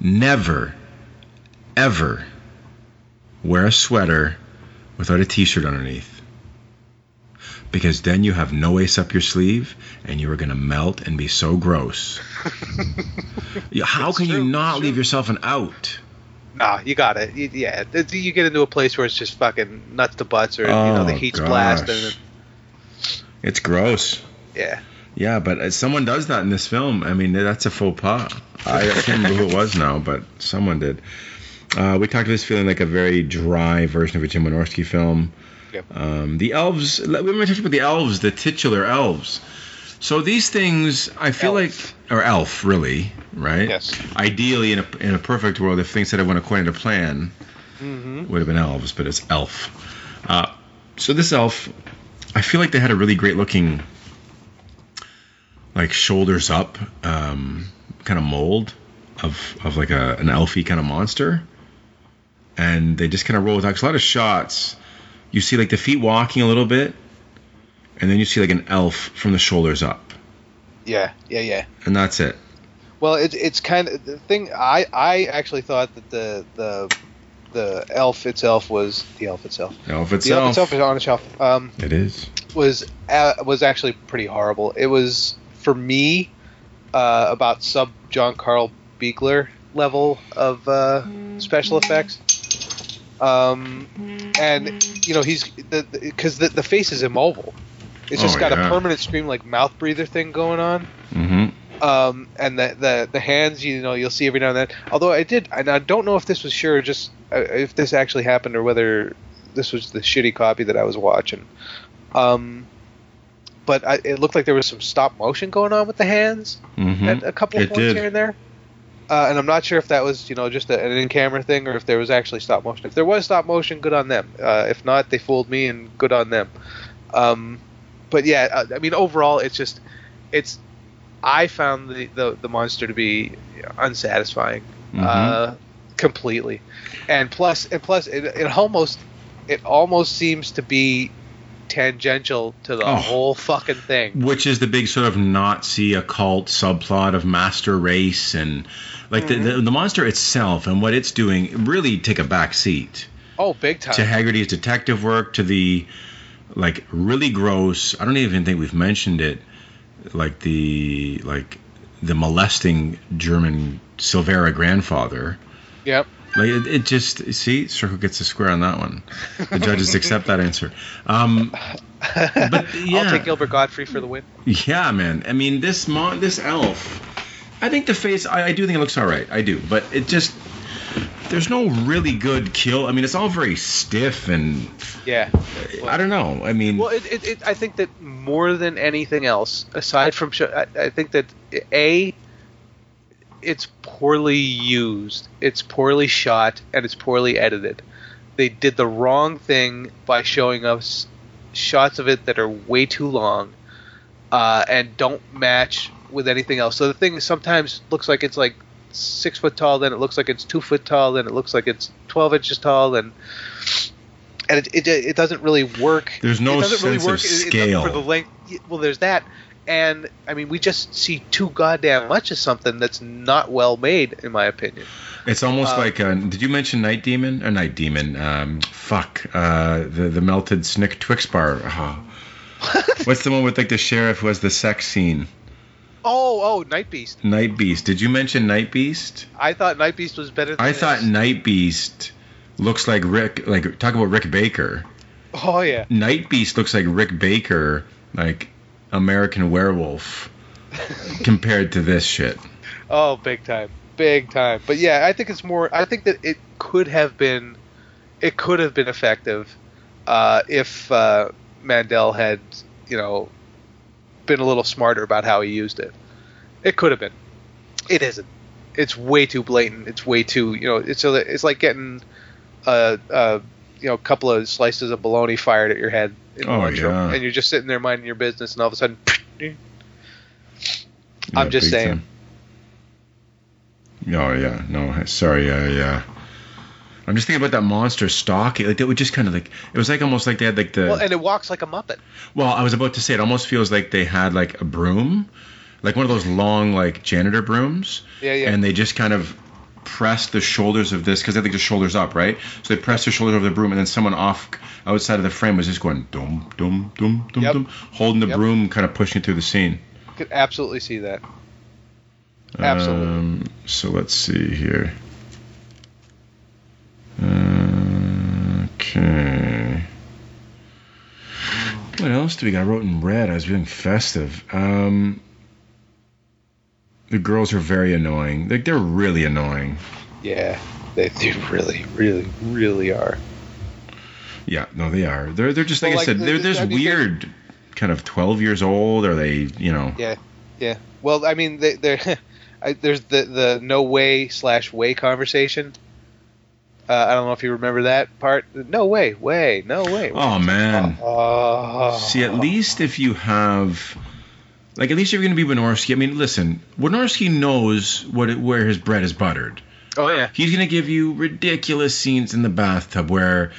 Never, ever wear a sweater without a t-shirt underneath because then you have no ace up your sleeve and you are going to melt and be so gross. How It's can you not leave true. yourself an out? Nah, you got it. You, yeah, It's- you get into a place where it's just fucking nuts to butts, or you know the Oh, heat's gosh. blasting. It's gross. Yeah, Yeah, but uh, someone does that in this film. I mean, that's a faux pas. I can't remember who it was now, but someone did. Uh, we talked about this feeling like a very dry version of a Jim Wynorski film. Yep. Um, the elves, we were talking about the elves, the titular elves. So these things, I feel Elf. like, or elf, really, right? Yes. Ideally, in a, in a perfect world, if things had went according to plan, hmm would have been elves, but it's elf. Uh, so this elf, I feel like they had a really great looking, like shoulders up, um, kind of mold of of like a an elfy kind of monster, and they just kind of roll with a lot of shots, you see like the feet walking a little bit, and then you see like an elf from the shoulders up, yeah, yeah, yeah. and that's it. Well, it, it's kind of the thing. I I actually thought that the the the elf itself was the elf itself. The elf The elf itself, itself is on a shelf. Um, it is. was uh, was actually pretty horrible. It was for me uh, about sub John Carl Buechler level of uh, special effects. Um, and you know he's because the, the, face is immobile. It's just Oh, got yeah. a permanent scream like mouth breather thing going on. Mm-hmm. Um, and the, the the hands, you know, you'll see every now and then. Although I did, and I don't know if this was sure, just uh, if this actually happened or whether this was the shitty copy that I was watching. Um, but I, it looked like there was some stop motion going on with the hands Mm-hmm. at a couple of It points did. here and there. Uh, and I'm not sure if that was, you know, just a, an in-camera thing or if there was actually stop motion. If there was stop motion, good on them. Uh, if not, they fooled me, and good on them. Um, but yeah, uh, I mean, overall, it's just, it's. I found the the, the monster to be unsatisfying, Mm-hmm. uh, completely, and plus, and plus, it, it almost, it almost seems to be tangential to the Oh. whole fucking thing. which is the big sort of Nazi occult subplot of master race and like the, the mm-hmm. the monster itself and what it's doing really take a back seat Oh, big time. to Haggerty's detective work to the like really gross. I don't even think we've mentioned it. Like the like the molesting German Silvera grandfather. Yep. Like it, it just see Circle gets a square on that one. The judges accept that answer. Um, But, yeah. I'll take Gilbert Gottfried for the win. Yeah, man. I mean, this mon, this elf. I think the face. I, I do think it looks all right. I do, but it just. There's no really good kill. I mean, it's all very stiff and Yeah. I don't know. I mean, Well, it, it, it, I think that more than anything else, aside from, I, I think that a, it's poorly used, it's poorly shot, and it's poorly edited. They did the wrong thing by showing us shots of it that are way too long uh, and don't match with anything else. So the thing sometimes looks like it's like six foot tall, then it looks like it's two foot tall, then it looks like it's twelve inches tall, and and it it, it doesn't really work. There's no it doesn't sense of really work it- it- scale. for the length. Well, there's that, and I mean we just see too goddamn much of something that's not well made, in my opinion. It's almost Uh, like uh, did you mention Night Demon or Night Demon? Um, fuck uh, the the melted Snick Twix bar. Oh. What's the one with like the sheriff who has the sex scene? Oh, oh, Night Beast. Night Beast. Did you mention Night Beast? I thought Night Beast was better. than I this. thought Night Beast looks like Rick. Like talk about Rick Baker. Oh yeah. Night Beast looks like Rick Baker, like American Werewolf, compared to this shit. Oh, big time, big time. But yeah, I think it's more. I think that it could have been, it could have been effective, uh, if uh, Mandel had, you know, been a little smarter about how he used it. It could have been. It isn't. It's way too blatant. It's way too. You know, it's a, it's like getting a, a you know couple of slices of bologna fired at your head in the Oh, yeah. and you're just sitting there minding your business, and all of a sudden. I'm just saying. time. Oh yeah, no, sorry, uh, yeah. I'm just thinking about that monster stalking. Like they would just kind of like it was like almost like they had like the. Well, and it walks like a muppet. Well, I was about to say it almost feels like they had like a broom, like one of those long like janitor brooms. Yeah, yeah. And they just kind of press the shoulders of this because they like the shoulders up, right? So they press their shoulders over the broom, and then someone off outside of the frame was just going dum dum dum dum Yep. dum, holding the Yep. broom, kind of pushing through the scene. Could absolutely see that. Absolutely. Um, so let's see here. Uh, Okay. What else do we got? I wrote in red. I was being festive. Um, the girls are very annoying. Like they're really annoying. Yeah, they, they really, really, really are. Yeah, no, they are. They're they're just like Well, I said. They're the- this I mean, they- weird, kind of twelve years old. Are they? You know. Yeah, yeah. Well, I mean, they, they're I, there's the the no way slash way conversation. Uh, I don't know if you remember that part. No way, way, no way. Oh man. Oh. See, at least if you have, like, at least if you're going to be Wynorski. I mean, listen, Wynorski knows what it, where his bread is buttered. Oh yeah. He's going to give you ridiculous scenes in the bathtub where,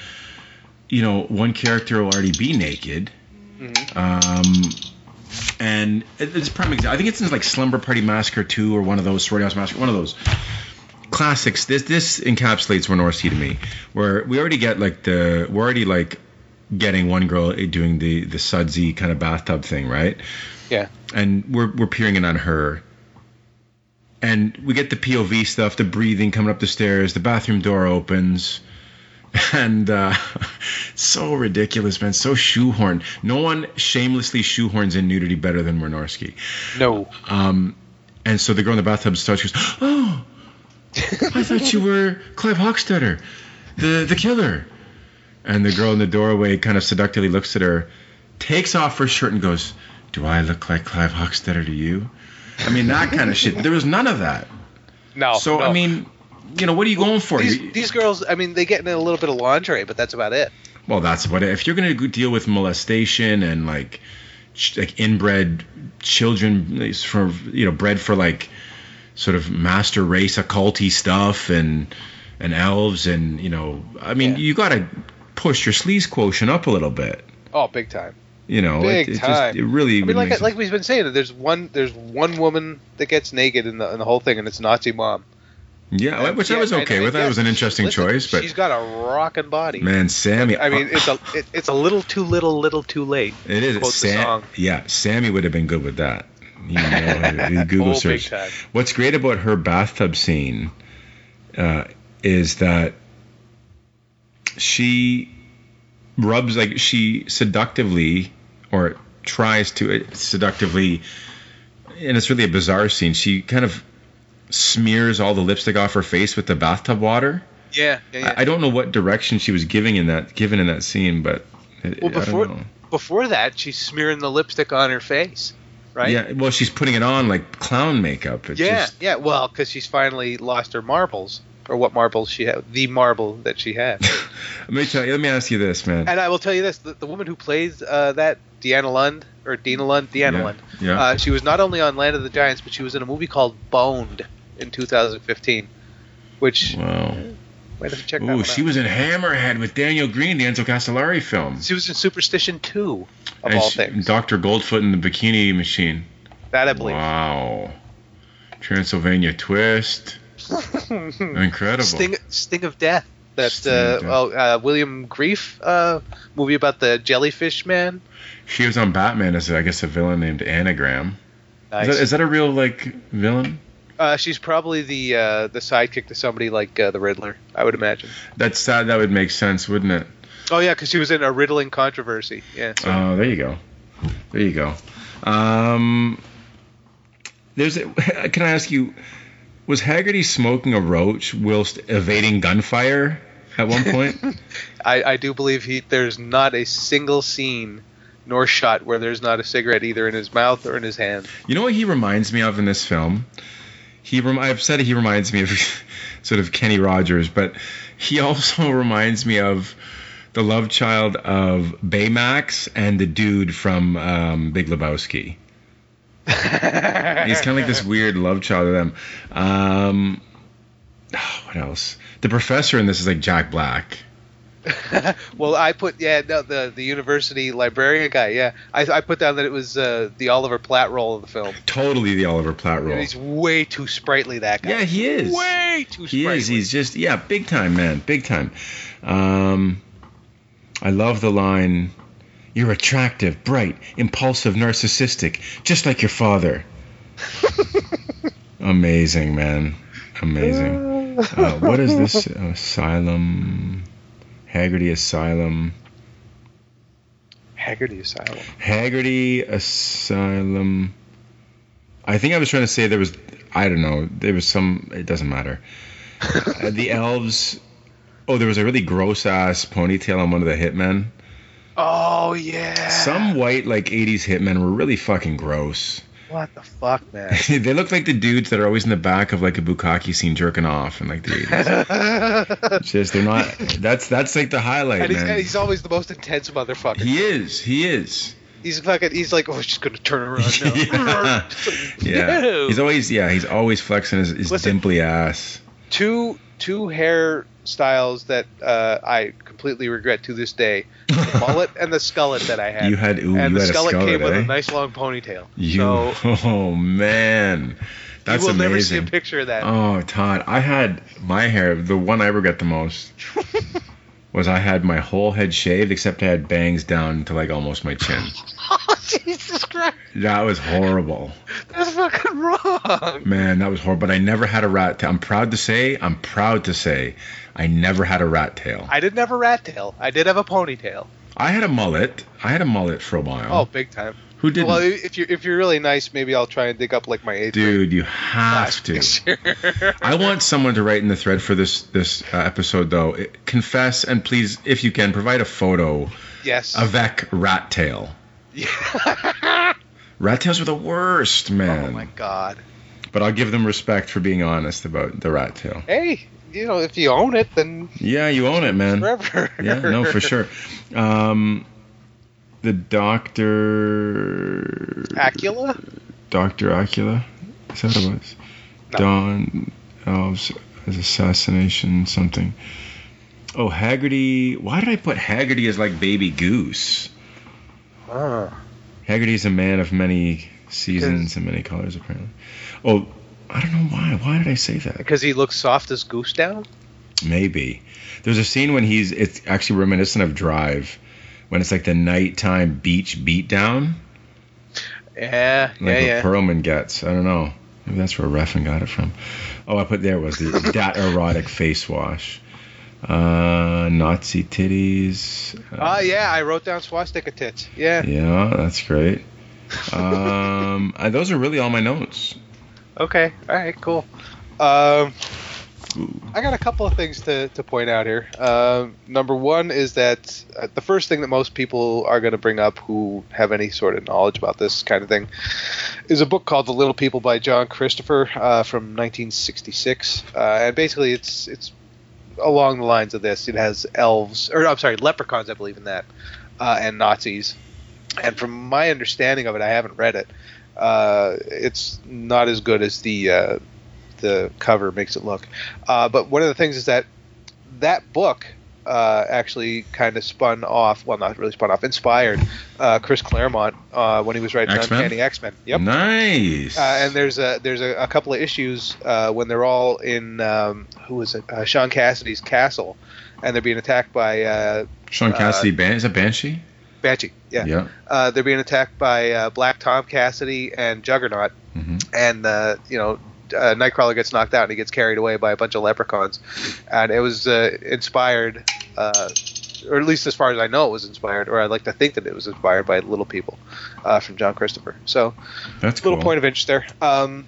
you know, one character will already be naked. Mm-hmm. Um, and it's prime example. I think it's in like Slumber Party Massacre 2 or one of those, Sorority House Massacre, one of those classics. This this encapsulates Wynorski to me, where we already get like the we're already like getting one girl doing the the sudsy kind of bathtub thing, right? Yeah. And we're we're peering in on her. And we get the POV stuff, the breathing coming up the stairs, the bathroom door opens. And uh, so ridiculous, man. So shoehorned. No one shamelessly shoehorns in nudity better than Wynorski. No. Um, and so the girl in the bathtub starts, she goes, "Oh, I thought you were Clive Hochstetter, the the killer." And the girl in the doorway kind of seductively looks at her, takes off her shirt, and goes, "Do I look like Clive Hochstetter to you?" I mean, that kind of shit. There was none of that. No. so no. I mean, you know, what are you going for? These, these girls, I mean, they get in a little bit of lingerie, but that's about it. Well, that's what if you're going to deal with molestation and like ch- like inbred children like, for you know bred for like sort of master race occulty stuff and and elves and you know I mean Yeah. you got to push your sleaze quotient up a little bit. Oh, big time. You know, Big it, it time. just it really I mean, like like we've been saying, there's one there's one woman that gets naked in the in the whole thing, and it's Nazi mom. yeah, which I was okay and with. That yes, was an interesting listen, choice, but she's got a rocking body. man, Sammy, I mean, it's a it, it's a little too little, little too late. It is. Sam, yeah, Sammy would have been good with that. You know, Google Oh, search. What's great about her bathtub scene uh, is that she rubs like she seductively or tries to uh, seductively, and it's really a bizarre scene. She kind of smears all the lipstick off her face with the bathtub water. Yeah, yeah, yeah. I, I don't know what direction she was giving in that given in that scene, but it, well, I don't before know. before that, she's smearing the lipstick on her face, right? Yeah, well, she's putting it on like clown makeup. It's yeah, just, yeah. Well, because she's finally lost her marbles. Or what marbles she had, the marble that she had. Let me tell you. Let me ask you this, man. and I will tell you this: the, the woman who plays uh, that, Deanna Lund or Dina Lund, Deanna Yeah, Lund. yeah. Uh, she was not only on Land of the Giants, but she was in a movie called Boned in 2015, which Wow. might have to check that Ooh, she out. was in Hammerhead with Daniel Greene, the Enzo Castellari film. She was in Superstition 2, of And all she- things. Dr. Goldfoot in the Bikini Machine. that I believe. Wow. Transylvania Twist. Incredible. Sting, Sting of Death. That uh, oh, uh, William Grefe uh, movie about the jellyfish man. She was on Batman as, I guess, a villain named Anagram. Nice. Is, that, is that a real, like, villain? uh, she's probably the uh, the sidekick to somebody like uh, the Riddler, I would imagine. That's that. That would make sense, wouldn't it? Oh yeah, because she was in a riddling controversy. Yeah. so- Oh, there you go. There you go. Um, there's. A, can I ask you? Was Haggerty smoking a roach whilst evading gunfire at one point? I, I do believe he there's not a single scene nor shot where there's not a cigarette either in his mouth or in his hand. You know what he reminds me of in this film? He rem- I've said he reminds me of sort of Kenny Rogers, but he also reminds me of the love child of Baymax and the dude from um, Big Lebowski. He's kind of like this weird love child of them. Um, what else? The professor in this is like Jack Black. well, I put yeah no, the the university librarian guy. Yeah, I, I put down that it was uh, the Oliver Platt role of the film. Totally the Oliver Platt role. He's way too sprightly. That guy. Yeah, he is. Way too He sprightly. is. He's just yeah, big time man, big time. Um, I love the line. You're attractive, bright, impulsive, narcissistic, just like your father. Amazing, man. Amazing. Uh, what is this? Asylum. Haggerty Asylum. Haggerty Asylum. Haggerty Asylum. I think I was trying to say there was. I don't know. There was some. It doesn't matter. Uh, the elves. Oh, there was a really gross ass ponytail on one of the hitmen. Oh yeah. Some white like '80s hitmen were really fucking gross. What the fuck, man? they look like the dudes that are always in the back of like a bukkake scene jerking off in like the '80s. Just they're not. That's that's like the highlight, he's, man. he's always the most intense motherfucker. He is. He is. He's fucking. He's like, oh, she's gonna turn around now. yeah. yeah. He's always yeah. He's always flexing his, his Listen. dimply ass. two two hair styles that uh, I completely regret to this day: the mullet and the skullet that I had. You had ooh, and you the had a skullet skullet, came with eh? a nice long ponytail. You, So oh man, that's you will never see a amazing. picture of that. Oh, Todd, I had my hair. The one I regret the most was I had my whole head shaved, except I had bangs down to like almost my chin. Oh, Jesus Christ, That was horrible, that's fucking wrong. man. That was horrible. But I never had a rat tail. I'm proud to say, I'm proud to say, I never had a rat tail. I didn't have a rat tail. I did have a ponytail. I had a mullet. I had a mullet for a while. Oh, big time. Who didn't? Well, if you're if you're really nice, maybe I'll try and dig up like my eighth Dude, you have to. picture. I want someone to write in the thread for this this uh, episode though. It- confess and please, if you can, provide a photo yes. avec rat tail. Yeah. Rat tails are the worst, man. oh my god. But I'll give them respect for being honest about the rat tail. Hey, you know, if you own it, then Yeah, you own it, man. forever. Yeah, no, for sure. Um, the doctor. Acula? Doctor Acula. Is that what it was? No. Don Elves as assassination something. Oh, Haggerty. Why did I put Haggerty as like baby goose? Ah. Oh. Haggerty is a man of many seasons and many colors, apparently. Oh, I don't know why. Why did I say that? Because he looks soft as goose down? Maybe. There's a scene when he's. It's actually reminiscent of Drive, when it's like the nighttime beach beatdown, Yeah, like yeah, what yeah. Perlman gets. I don't know. Maybe that's where Refn got it from. Oh, I put there was the that erotic face wash. Uh, Nazi titties. Uh, Ah, yeah, I wrote down swastika tits. Yeah. Yeah, that's great. Um, uh, those are really all my notes. Okay. All right. Cool. Um. I got a couple of things to, to point out here. Um, number one is that uh, the first thing that most people are going to bring up who have any sort of knowledge about this kind of thing is a book called The Little People by John Christopher uh, from 1966, uh, and basically it's it's along the lines of this. It has elves, or I'm sorry, leprechauns, I believe in that, uh, and Nazis. And from my understanding of it, I haven't read it. Uh, it's not as good as the uh, the cover makes it look. Uh, but one of the things is that that book uh, actually kind of spun off. Well, not really spun off. Inspired uh, Chris Claremont uh, when he was writing X-Men? Uncanny X Men. Yep. Nice. Uh, and there's a there's a, a couple of issues uh, when they're all in um, who is it? Uh, Sean Cassidy's castle, and they're being attacked by uh, Sean Cassidy, Ban- is that Banshee? Banshee. Yeah. Yeah. Uh, they're being attacked by uh, Black Tom Cassidy and Juggernaut, hmm and uh, you know. Uh, Nightcrawler gets knocked out and he gets carried away by a bunch of leprechauns, and it was uh, inspired, uh, or at least as far as I know, it was inspired, or I like to think that it was inspired by Little People uh, from John Christopher. So That's cool. little point of interest there. Um,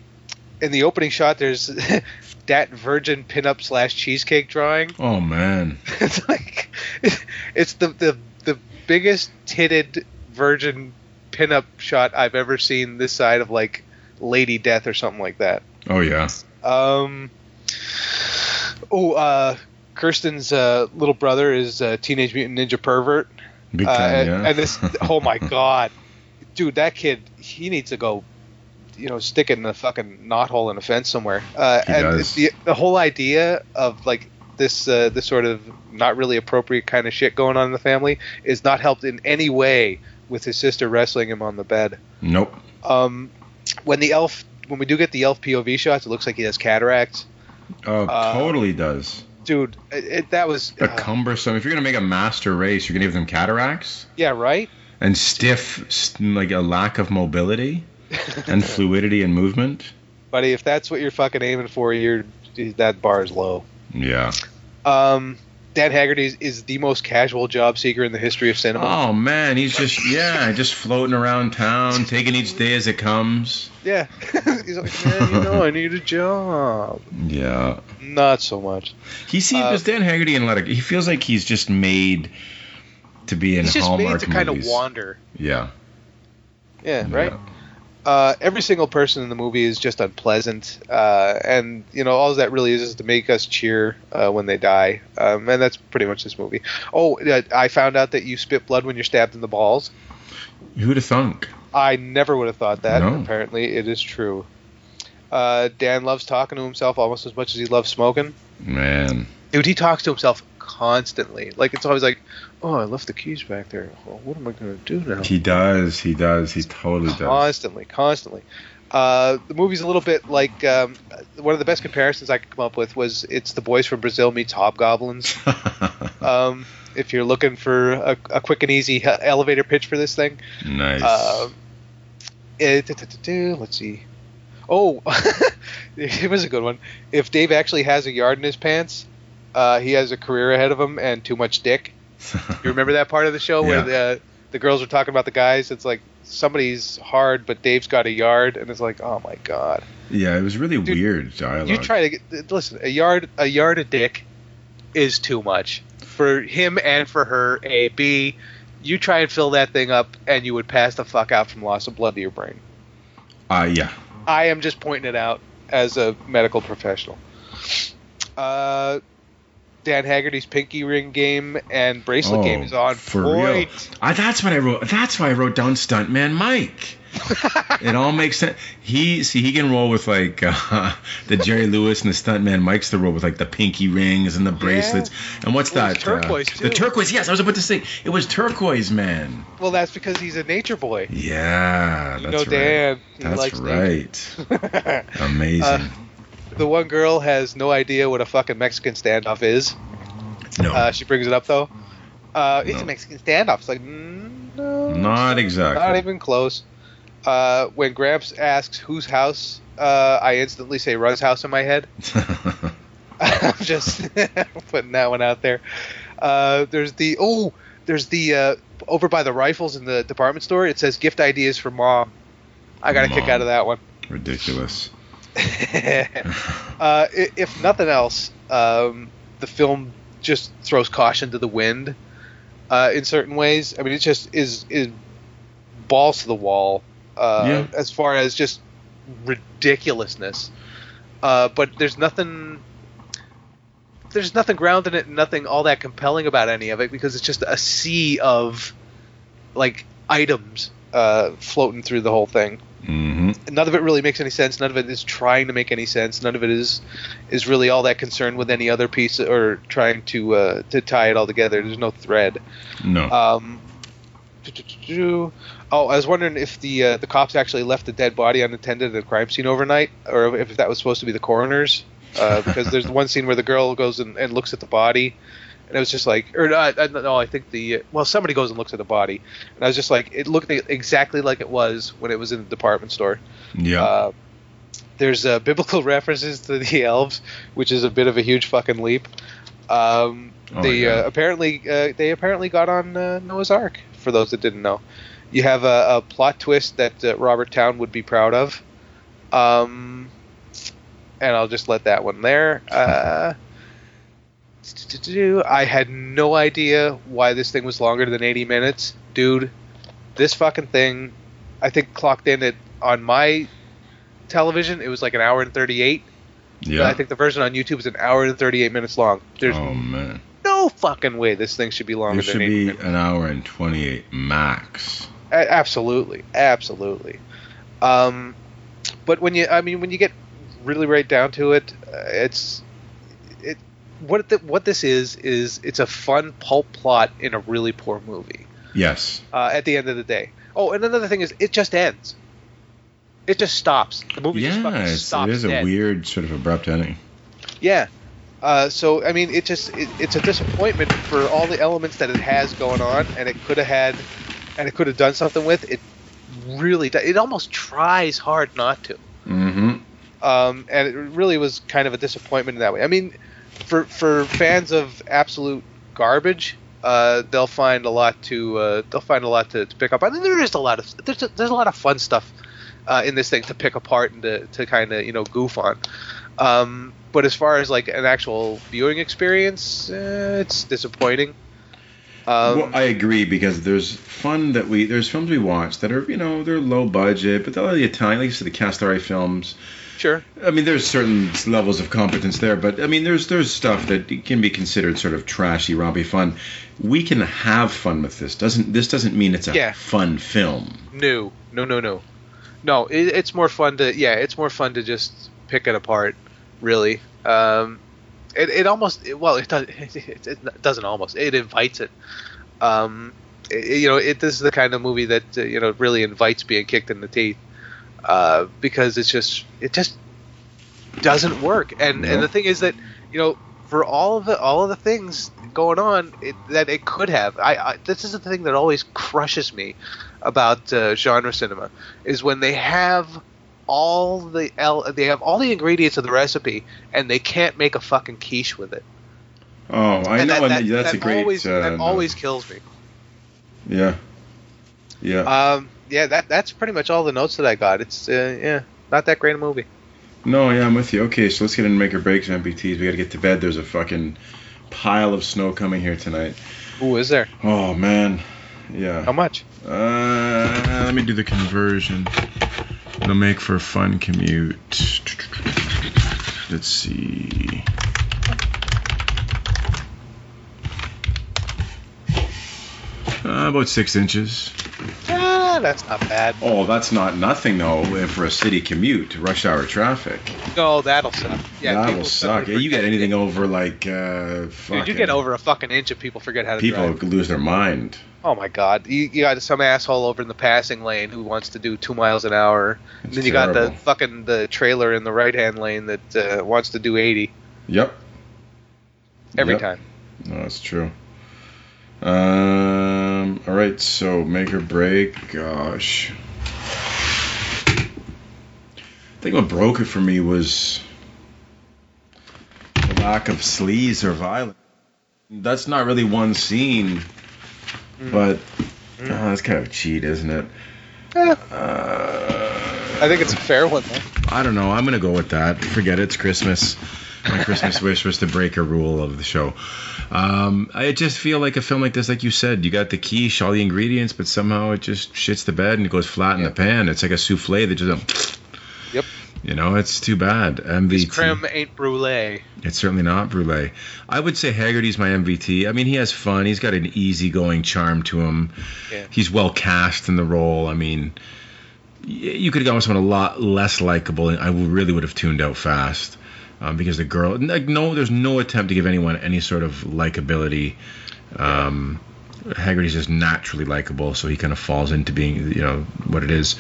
in the opening shot, there's that virgin pinup slash cheesecake drawing. Oh man. it's like it's the the the biggest titted virgin pinup shot I've ever seen this side of like Lady Death or something like that. Oh yeah. Um, oh, uh, Kirsten's uh, little brother is a Teenage Mutant Ninja Pervert. Big Uh, and, yeah. and this, oh my god, dude, that kid, he needs to go, you know, stick it in a fucking knothole in a fence somewhere. Uh, He and does. the the whole idea of like this uh, this sort of not really appropriate kind of shit going on in the family is not helped in any way with his sister wrestling him on the bed. nope. Um, when the elf, when we do get the elf POV shots, it looks like he has cataracts. Oh, Uh, totally does. Dude, it, it, that was a uh, cumbersome. If you're gonna make a master race, you're gonna give them cataracts yeah, right. and stiff, like a lack of mobility and fluidity and movement. Buddy, if that's what you're fucking aiming for, you're that bar is low. Yeah. Um, Dan Haggerty is, is the most casual job seeker in the history of cinema. Oh man, he's just yeah, just floating around town, taking each day as it comes. Yeah, he's like, man, you know, I need a job. Yeah. Not so much. He seems Uh, Dan Haggerty in a lot of he feels like he's just made to be in He's just Hallmark made to kind of wander. Yeah. Yeah, right. Uh, every single person in the movie is just unpleasant, uh, and you know all that really is is to make us cheer uh, when they die, um, and that's pretty much this movie. Oh, I found out that you spit blood when you're stabbed in the balls. Who'd have thunk? I never would have thought that. No. Apparently, it is true. Uh, Dan loves talking to himself almost as much as he loves smoking. Man. Dude, he talks to himself constantly. Like it's always like, "Oh, I left the keys back there. Well, what am I going to do now?" He does. He does. He totally does. Constantly, constantly. Uh, the movie's a little bit like um, one of the best comparisons I could come up with was it's the boys from Brazil meets hobgoblins. Um, if you're looking for a, a quick and easy elevator pitch for this thing, nice. Um, eh, duh, let's see. Oh, it was a good one. If Dave actually has a yard in his pants, uh, he has a career ahead of him and too much dick. You remember that part of the show where Yeah. the the girls were talking about the guys? It's like somebody's hard, but Dave's got a yard, and it's like, oh my god. yeah, it was really Dude, weird dialogue. You try to get listen. A yard a yard of dick is too much for him and for her. A B. You try and fill that thing up, and you would pass the fuck out from loss of blood to your brain. Uh, yeah. I am just pointing it out as a medical professional. Uh, Dan Haggerty's pinky ring game and bracelet Oh, game is on for point. real. I, that's what I wrote. That's why I wrote down Stuntman Mike. it all makes sense. He see he can roll with like uh, the Jerry Lewis and the Stuntman Mike's the roll with like the pinky rings and the bracelets. And what's Well, that? turquoise, uh, The turquoise. Yes, I was about to say it was turquoise, man. Well, that's because he's a nature boy. Yeah, You that's know Dan. He Right. likes That's right. Amazing. Uh, the one girl has no idea what a fucking Mexican standoff is. no, Uh, she brings it up though. Uh, it's No. a Mexican standoff. It's like, mm, no, not exactly. not even close. Uh, when Gramps asks whose house, uh, I instantly say Run's house in my head. I'm just putting that one out there. Uh, there's the oh, there's the uh, over by the rifles in the department store. It says gift ideas for mom. I got a kick out of that one. Ridiculous. uh, if nothing else, um, the film just throws caution to the wind uh, in certain ways. I mean, it just is is balls to the wall uh, Yeah. as far as just ridiculousness. Uh, but there's nothing. There's nothing grounded in it, nothing all that compelling about any of it because it's just a sea of like items uh, floating through the whole thing hmm none of it really makes any sense. None of it is trying to make any sense. None of it is is really all that concerned with any other piece or trying to uh, to tie it all together. There's no thread. No. Um, oh, I was wondering if the uh, the cops actually left the dead body unattended at a crime scene overnight, or if that was supposed to be the coroner's. Uh, because there's one scene where the girl goes and, and looks at the body, and it was just like, or uh, uh, no, I think the well, somebody goes and looks at the body, and I was just like, it looked exactly like it was when it was in the department store. yeah. Uh, there's uh, biblical references to the elves, which is a bit of a huge fucking leap. Um, Oh, they yeah. uh, apparently uh, they apparently got on uh, Noah's Ark. For those that didn't know, you have a, a plot twist that uh, Robert Towne would be proud of. Um, and I'll just let that one there. I had no idea why this thing was longer than 80 minutes, dude. This fucking thing, I think clocked in at on my television. It was like an hour and 38. yeah. I think the version on YouTube is an hour and 38 minutes long. There's oh man. no fucking way this thing should be longer It should be minutes. an hour and 28 max. A- absolutely, absolutely. Um, but when you, I mean, when you get really right down to it, uh, it's it what the, what this is is it's a fun pulp plot in a really poor movie. Yes. Uh, at the end of the day. Oh, and another thing is, it just ends. It just stops. The movie just fucking it's, stops. it is a dead. weird sort of abrupt ending. Yeah. Uh, so I mean, it just it, it's a disappointment for all the elements that it has going on, and it could have had, and it could have done something with. It Really, it almost tries hard not to. Mm-hmm. Um, and it really was kind of a disappointment in that way. I mean, for for fans of absolute garbage, uh, they'll find a lot to uh, they'll find a lot to, to pick up. I mean, there is a lot of there's a, there's a lot of fun stuff uh, in this thing to pick apart and to, to kind of you know goof on. Um, but as far as like an actual viewing experience, uh, it's disappointing. Um, well, I agree because there's fun that we there's films we watch that are you know they're low budget, but they're the Italian, at least the Castellari films. Sure. I mean, there's certain levels of competence there, but I mean, there's there's stuff that can be considered sort of trashy, rompy fun. We can have fun with this. Doesn't this doesn't mean it's a Yeah. fun film? No, no, no, no, no. It, it's more fun to yeah, it's more fun to just pick it apart. Really, um, it, it almost it, well, it does it, it doesn't almost it invites it. Um, it- you know, it this is the kind of movie that uh, you know really invites being kicked in the teeth uh, because it's just it just doesn't work. And No. and the thing is that you know for all of the all of the things going on it, that it could have. I, I this is the thing that always crushes me about uh, genre cinema is when they have all the they have all the ingredients of the recipe and they can't make a fucking quiche with it. Oh, I And know, that, that- that's that a great. Always, uh, that always kills me. Yeah. Yeah. Um, yeah, that that's pretty much all the notes that I got. It's uh, yeah, not that great a movie. No, yeah, I'm with you. Okay, so let's get into make or breaks MPTs. We got to get to bed. There's a fucking pile of snow coming here tonight. Ooh, is there? Oh man, yeah. How much? Uh, let me do the conversion. It'll make for a fun commute. Let's see. Uh, about six inches. Ah, that's not bad. Oh, that's not nothing though for a city commute, to rush hour traffic. No, that'll suck. Yeah, that'll suck. suddenly you get anything over like uh, Dude, you get over a fucking inch and people forget how to drive? people drive. lose their mind. Oh my god, you, you got some asshole over in the passing lane who wants to do two miles an hour, and then you got the fucking the trailer in the right hand lane that uh, wants to do eighty Yep. every Yep. time. No, that's true. Um. All right. So make or break. Gosh. I think what broke it for me was the lack of sleaze or violence. That's not really one scene, Mm. but uh, that's kind of cheat, isn't it? Eh, Uh, I think it's a fair one though. I don't know. I'm gonna go with that. Forget it. It's Christmas. My Christmas wish was to break a rule of the show. Um, I just feel like a film like this, like you said, you got the quiche, all the ingredients, but somehow it just shits the bed and it goes flat in Yeah. the pan. It's like a souffle that just. Yep. You know, it's too bad. MVT. creme ain't brulee. It's certainly not brulee. I would say Haggerty's my MVT. I mean, he has fun. He's got an easygoing charm to him. Yeah. He's well cast in the role. I mean, you could have gone with someone a lot less likable, and I really would have tuned out fast. Um, because the girl, like, no, there's no attempt to give anyone any sort of likability. Um, Haggerty's just naturally likable, so he kind of falls into being, you know, what it is.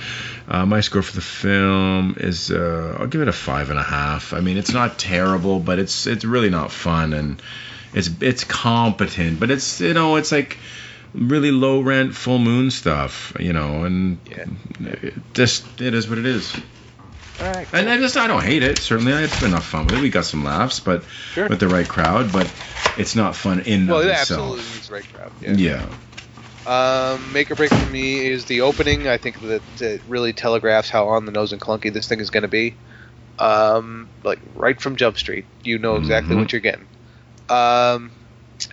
Uh, my score for the film is, uh, I'll give it a five and a half. I mean, it's not terrible, but it's it's really not fun, and it's it's competent, but it's you know, it's like really low rent, full moon stuff, you know, and Yeah. it just it is what it is. All right. And I just I don't hate it. Certainly, it's been enough fun with it. We got some laughs, but Sure. with the right crowd. But it's not fun in well, of it itself. absolutely needs the right crowd. Yeah. Yeah. Um, make or break for me is the opening. I think that it really telegraphs how on the nose and clunky this thing is going to be. Um, like right from Jump Street, you know exactly Mhm. what you're getting. Um,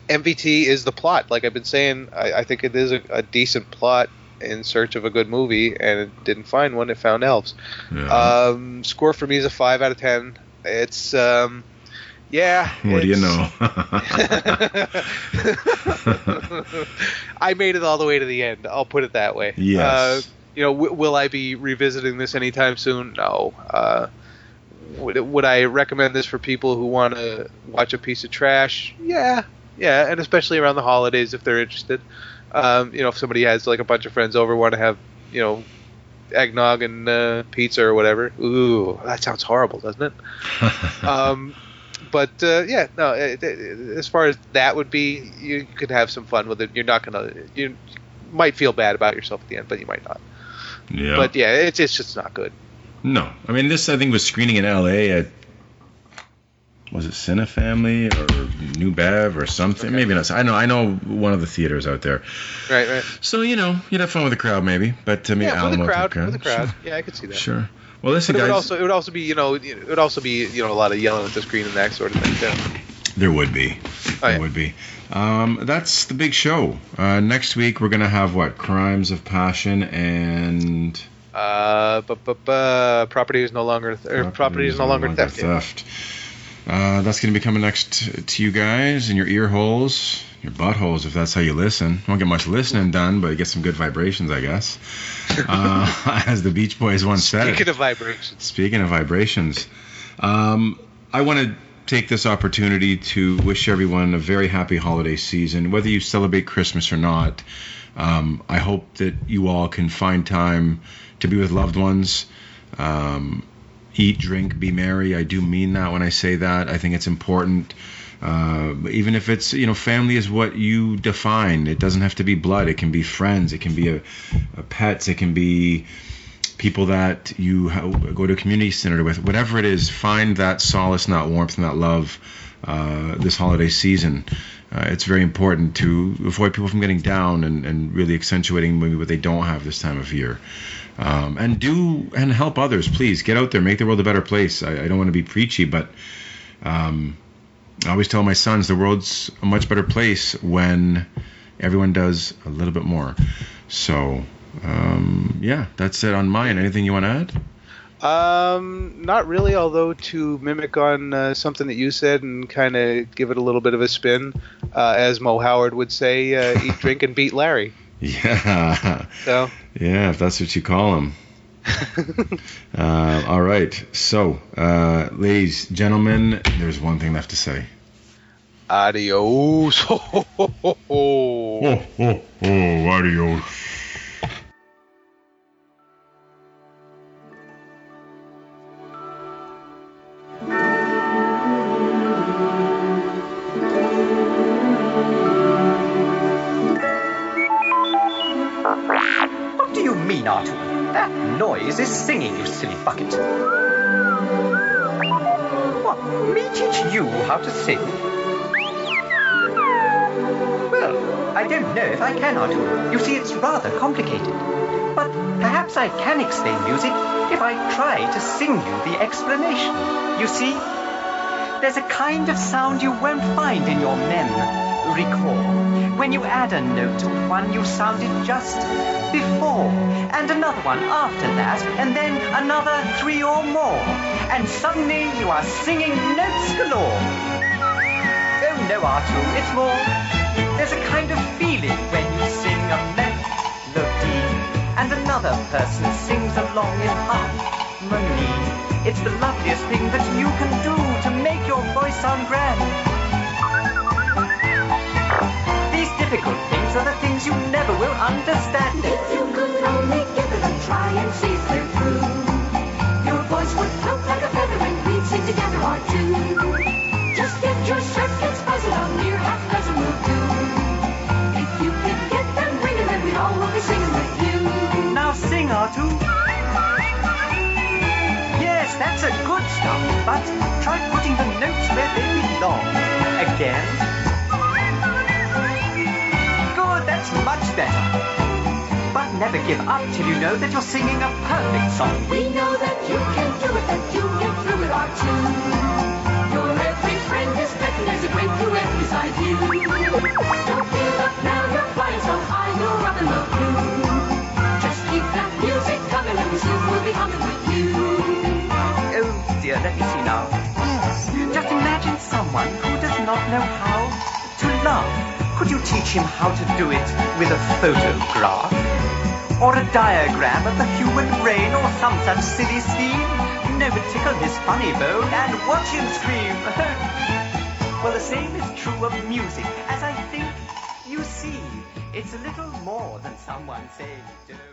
MVT is the plot. Like I've been saying, I, I think it is a, a decent plot in search of a good movie, and it didn't find one. It found elves. yeah. Um, score for me is a five out of ten. It's um, yeah. what do you know? I made it all the way to the end. I'll put it that way. Yes. Uh, you know, w- will I be revisiting this anytime soon? No. Uh, would, would I recommend this for people who want to watch a piece of trash? Yeah, yeah, and especially around the holidays if they're interested. Um, you know, if somebody has like a bunch of friends over, want to have, you know, eggnog and uh, pizza or whatever. Ooh, that sounds horrible, doesn't it? um, but uh, yeah, no. It, it, as far as that would be, you could have some fun with it. You're not gonna. You might feel bad about yourself at the end, but you might not. yeah. But yeah, it's it's just not good. no, I mean this. I think was screening in L.A. at was it Cinefamily or New Bev or something? Okay. Maybe not. I know. I know one of the theaters out there. Right, right. So you know, you'd have fun with the crowd maybe. But to me, Yeah, for the Alamo crowd, took, for the crowd. Sure. Yeah, I could see that. Sure. Well, listen, But it would also it would also be you know it would also be you know a lot of yelling at the screen and that sort of thing too. There would be. Oh, there yeah. would be. Um, that's the big show. Uh, next week we're gonna have what? Crimes of Passion and Uh, but but uh, property is no longer th- property is no longer theft. yeah. Uh, that's gonna be coming next to you guys in your ear holes, your buttholes, if that's how you listen. Won't get much listening done, but get some good vibrations, I guess. Uh, as the Beach Boys once said. Speaking of vibrations, Speaking of vibrations, um, I want to take this opportunity to wish everyone a very happy holiday season. Whether you celebrate Christmas or not, um, I hope that you all can find time to be with loved ones. Um, eat, drink, be merry. I do mean that when I say that. I think it's important. Uh, even if it's you know family is what you define. It doesn't have to be blood. It can be friends. It can be a, a pets. It can be people that you go to community center with, whatever it is, find that solace and that warmth and that love uh, this holiday season. Uh, it's very important to avoid people from getting down and, and really accentuating maybe what they don't have this time of year. Um, and do and help others, please. Get out there, make the world a better place. I, I don't want to be preachy, but um, I always tell my sons the world's a much better place when everyone does a little bit more. So, um, yeah, that's it on mine. Anything you want to add? um, not really. Although to mimic on uh, something that you said and kind of give it a little bit of a spin, uh, as Moe Howard would say, uh, "Eat, drink, and beat Larry." Yeah, So, yeah, if that's what you call them. Uh, all right. So, uh, ladies, gentlemen, there's one thing left to say. adios. Oh, oh, oh, adios. Singing, you silly bucket. What? Me teach you how to sing? Well, I don't know if I can, Artoo. You see, it's rather complicated. But perhaps I can explain music if I try to sing you the explanation. You see, There's a kind of sound you won't find in your mem. Recall. When you add a note to one you sounded just before, and another one after that, and then another three or more, and suddenly you are singing notes galore. Oh no, Artoo, it's more. There's a kind of feeling when you sing a melody, and another person sings along in harmony. It's the loveliest thing that you can do to make your voice sound grand. Difficult things are the things you never will understand. If you could only give it a try and see clear through, your voice would float like a feather and we'd sing together our tune. Just get your circuits buzzing on near half dozen will do. If you could get them ringing, then we'd all will be singing with you. Now sing, Artoo. Yes, that's a good start, but try putting the notes where they belong. Again. That's much better. But never give up till you know that you're singing a perfect song. We know that you can do it, that you get through it our tune. Your every friend is betting there's a great duet beside you. Don't give up now, you're flying so high, you're up in the blue. Just keep that music coming and we soon will be humming with you. Oh dear, let me see now. Yes, Just imagine someone who does not know how to laugh. Could you teach him how to do it with a photograph? Or a diagram of the human brain or some such silly scheme? No, but tickle his funny bone and watch him scream. well, the same is true of music, as I think you see. It's a little more than someone saying, don't.